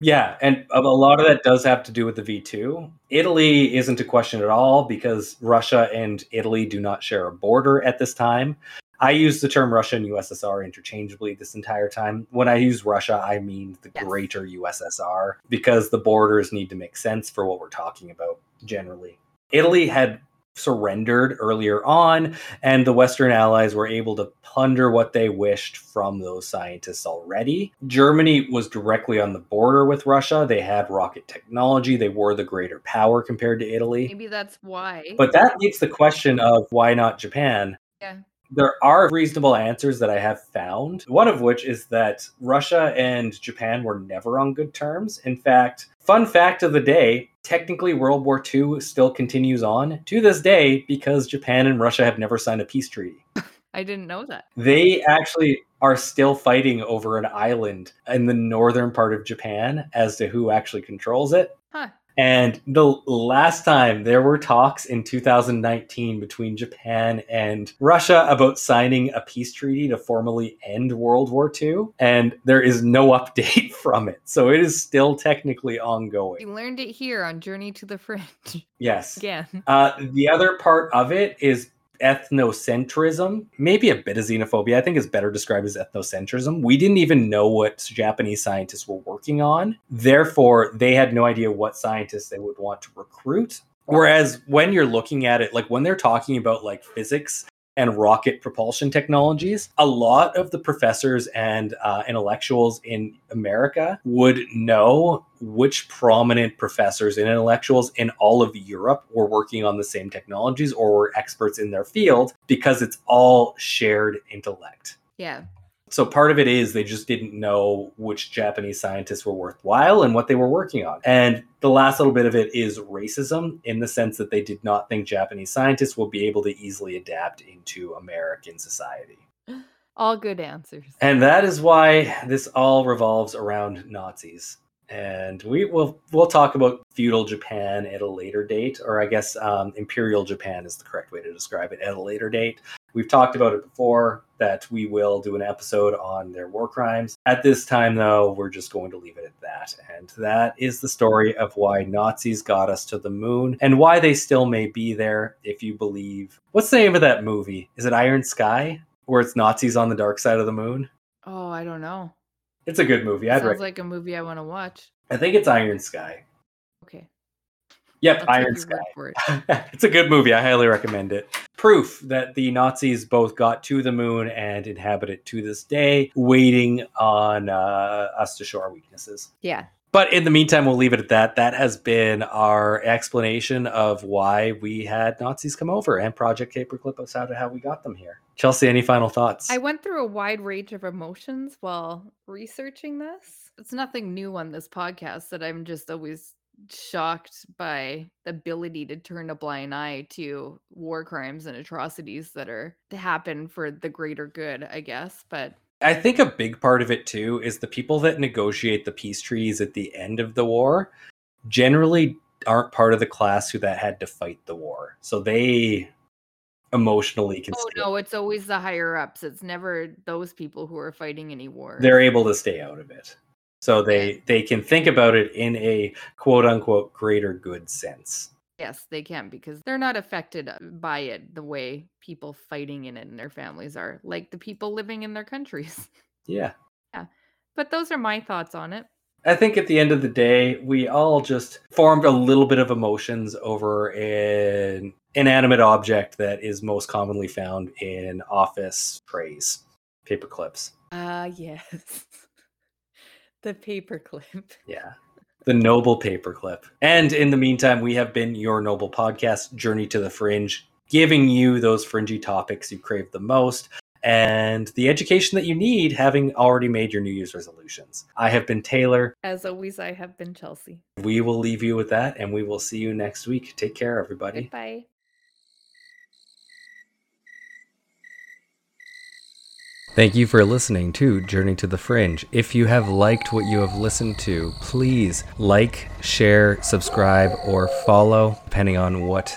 Yeah, and a a lot of that does have to do with the V2. Italy isn't a question at all because Russia and Italy do not share a border at this time. I use the term Russia and USSR interchangeably this entire time. When I use Russia, I mean the Yes. greater USSR because the borders need to make sense for what we're talking about generally. Italy had surrendered earlier on, and the Western Allies were able to plunder what they wished from those scientists already. Germany was directly on the border with Russia. They had rocket technology, they were the greater power compared to Italy. Maybe that's why. But that leads the question of why not Japan? yeah. There are reasonable answers that I have found. One of which is that Russia and Japan were never on good terms. In fact, fun fact of the day technically, World War II still continues on to this day because Japan and Russia have never signed a peace treaty. I didn't know that. They actually are still fighting over an island in the northern part of Japan as to who actually controls it. Huh. And the last time there were talks in 2019 between Japan and Russia about signing a peace treaty to formally end World War II, and there is no update from it. So it is still technically ongoing. You learned it here on Journey to the Fringe. Yes. Again. Uh, the other part of it is ethnocentrism, maybe a bit of xenophobia. I think it's better described as ethnocentrism. We didn't even know what Japanese scientists were working on. Therefore, they had no idea what scientists they would want to recruit. Whereas when you're looking at it, like when they're talking about like physics and rocket propulsion technologies, a lot of the professors and uh, intellectuals in America would know which prominent professors and intellectuals in all of Europe were working on the same technologies or were experts in their field because it's all shared intellect. Yeah. So part of it is they just didn't know which Japanese scientists were worthwhile and what they were working on. And the last little bit of it is racism in the sense that they did not think Japanese scientists will be able to easily adapt into American society. All good answers. And that is why this all revolves around Nazis. And we will we'll talk about feudal Japan at a later date, or I guess um, imperial Japan is the correct way to describe it at a later date. We've talked about it before that we will do an episode on their war crimes. At this time, though, we're just going to leave it at that. And that is the story of why Nazis got us to the moon and why they still may be there if you believe. What's the name of that movie? Is it Iron Sky? Where it's Nazis on the dark side of the moon? Oh, I don't know. It's a good movie. I'd Sounds rec- like a movie I want to watch. I think it's Iron Sky. Yep, Iron Sky. it. it's a good movie. I highly recommend it. Proof that the Nazis both got to the moon and inhabit it to this day, waiting on uh, us to show our weaknesses. Yeah. But in the meantime, we'll leave it at that. That has been our explanation of why we had Nazis come over and Project Paperclip us out of how we got them here. Chelsea, any final thoughts? I went through a wide range of emotions while researching this. It's nothing new on this podcast that I'm just always shocked by the ability to turn a blind eye to war crimes and atrocities that are to happen for the greater good, I guess. But I think a big part of it too is the people that negotiate the peace treaties at the end of the war generally aren't part of the class who that had to fight the war. So they emotionally can oh no, it's always the higher ups. It's never those people who are fighting any war. they're able to stay out of it. So they they can think about it in a quote unquote greater good sense. Yes, they can because they're not affected uh, by it the way people fighting in it and their families are, like the people living in their countries. Yeah. Yeah. But those are my thoughts on it. I think at the end of the day, we all just formed a little bit of emotions over an inanimate object that is most commonly found in office trays, paper clips. Ah, yes. the paperclip. Yeah. The noble paperclip. And in the meantime, we have been your noble podcast, Journey to the Fringe, giving you those fringy topics you crave the most and the education that you need having already made your New Year's resolutions. I have been Taylor. As always, I have been Chelsea. We will leave you with that and we will see you next week. Take care, everybody. Goodbye. Thank you for listening to Journey to the Fringe. If you have liked what you have listened to, please like, share, subscribe, or follow, depending on what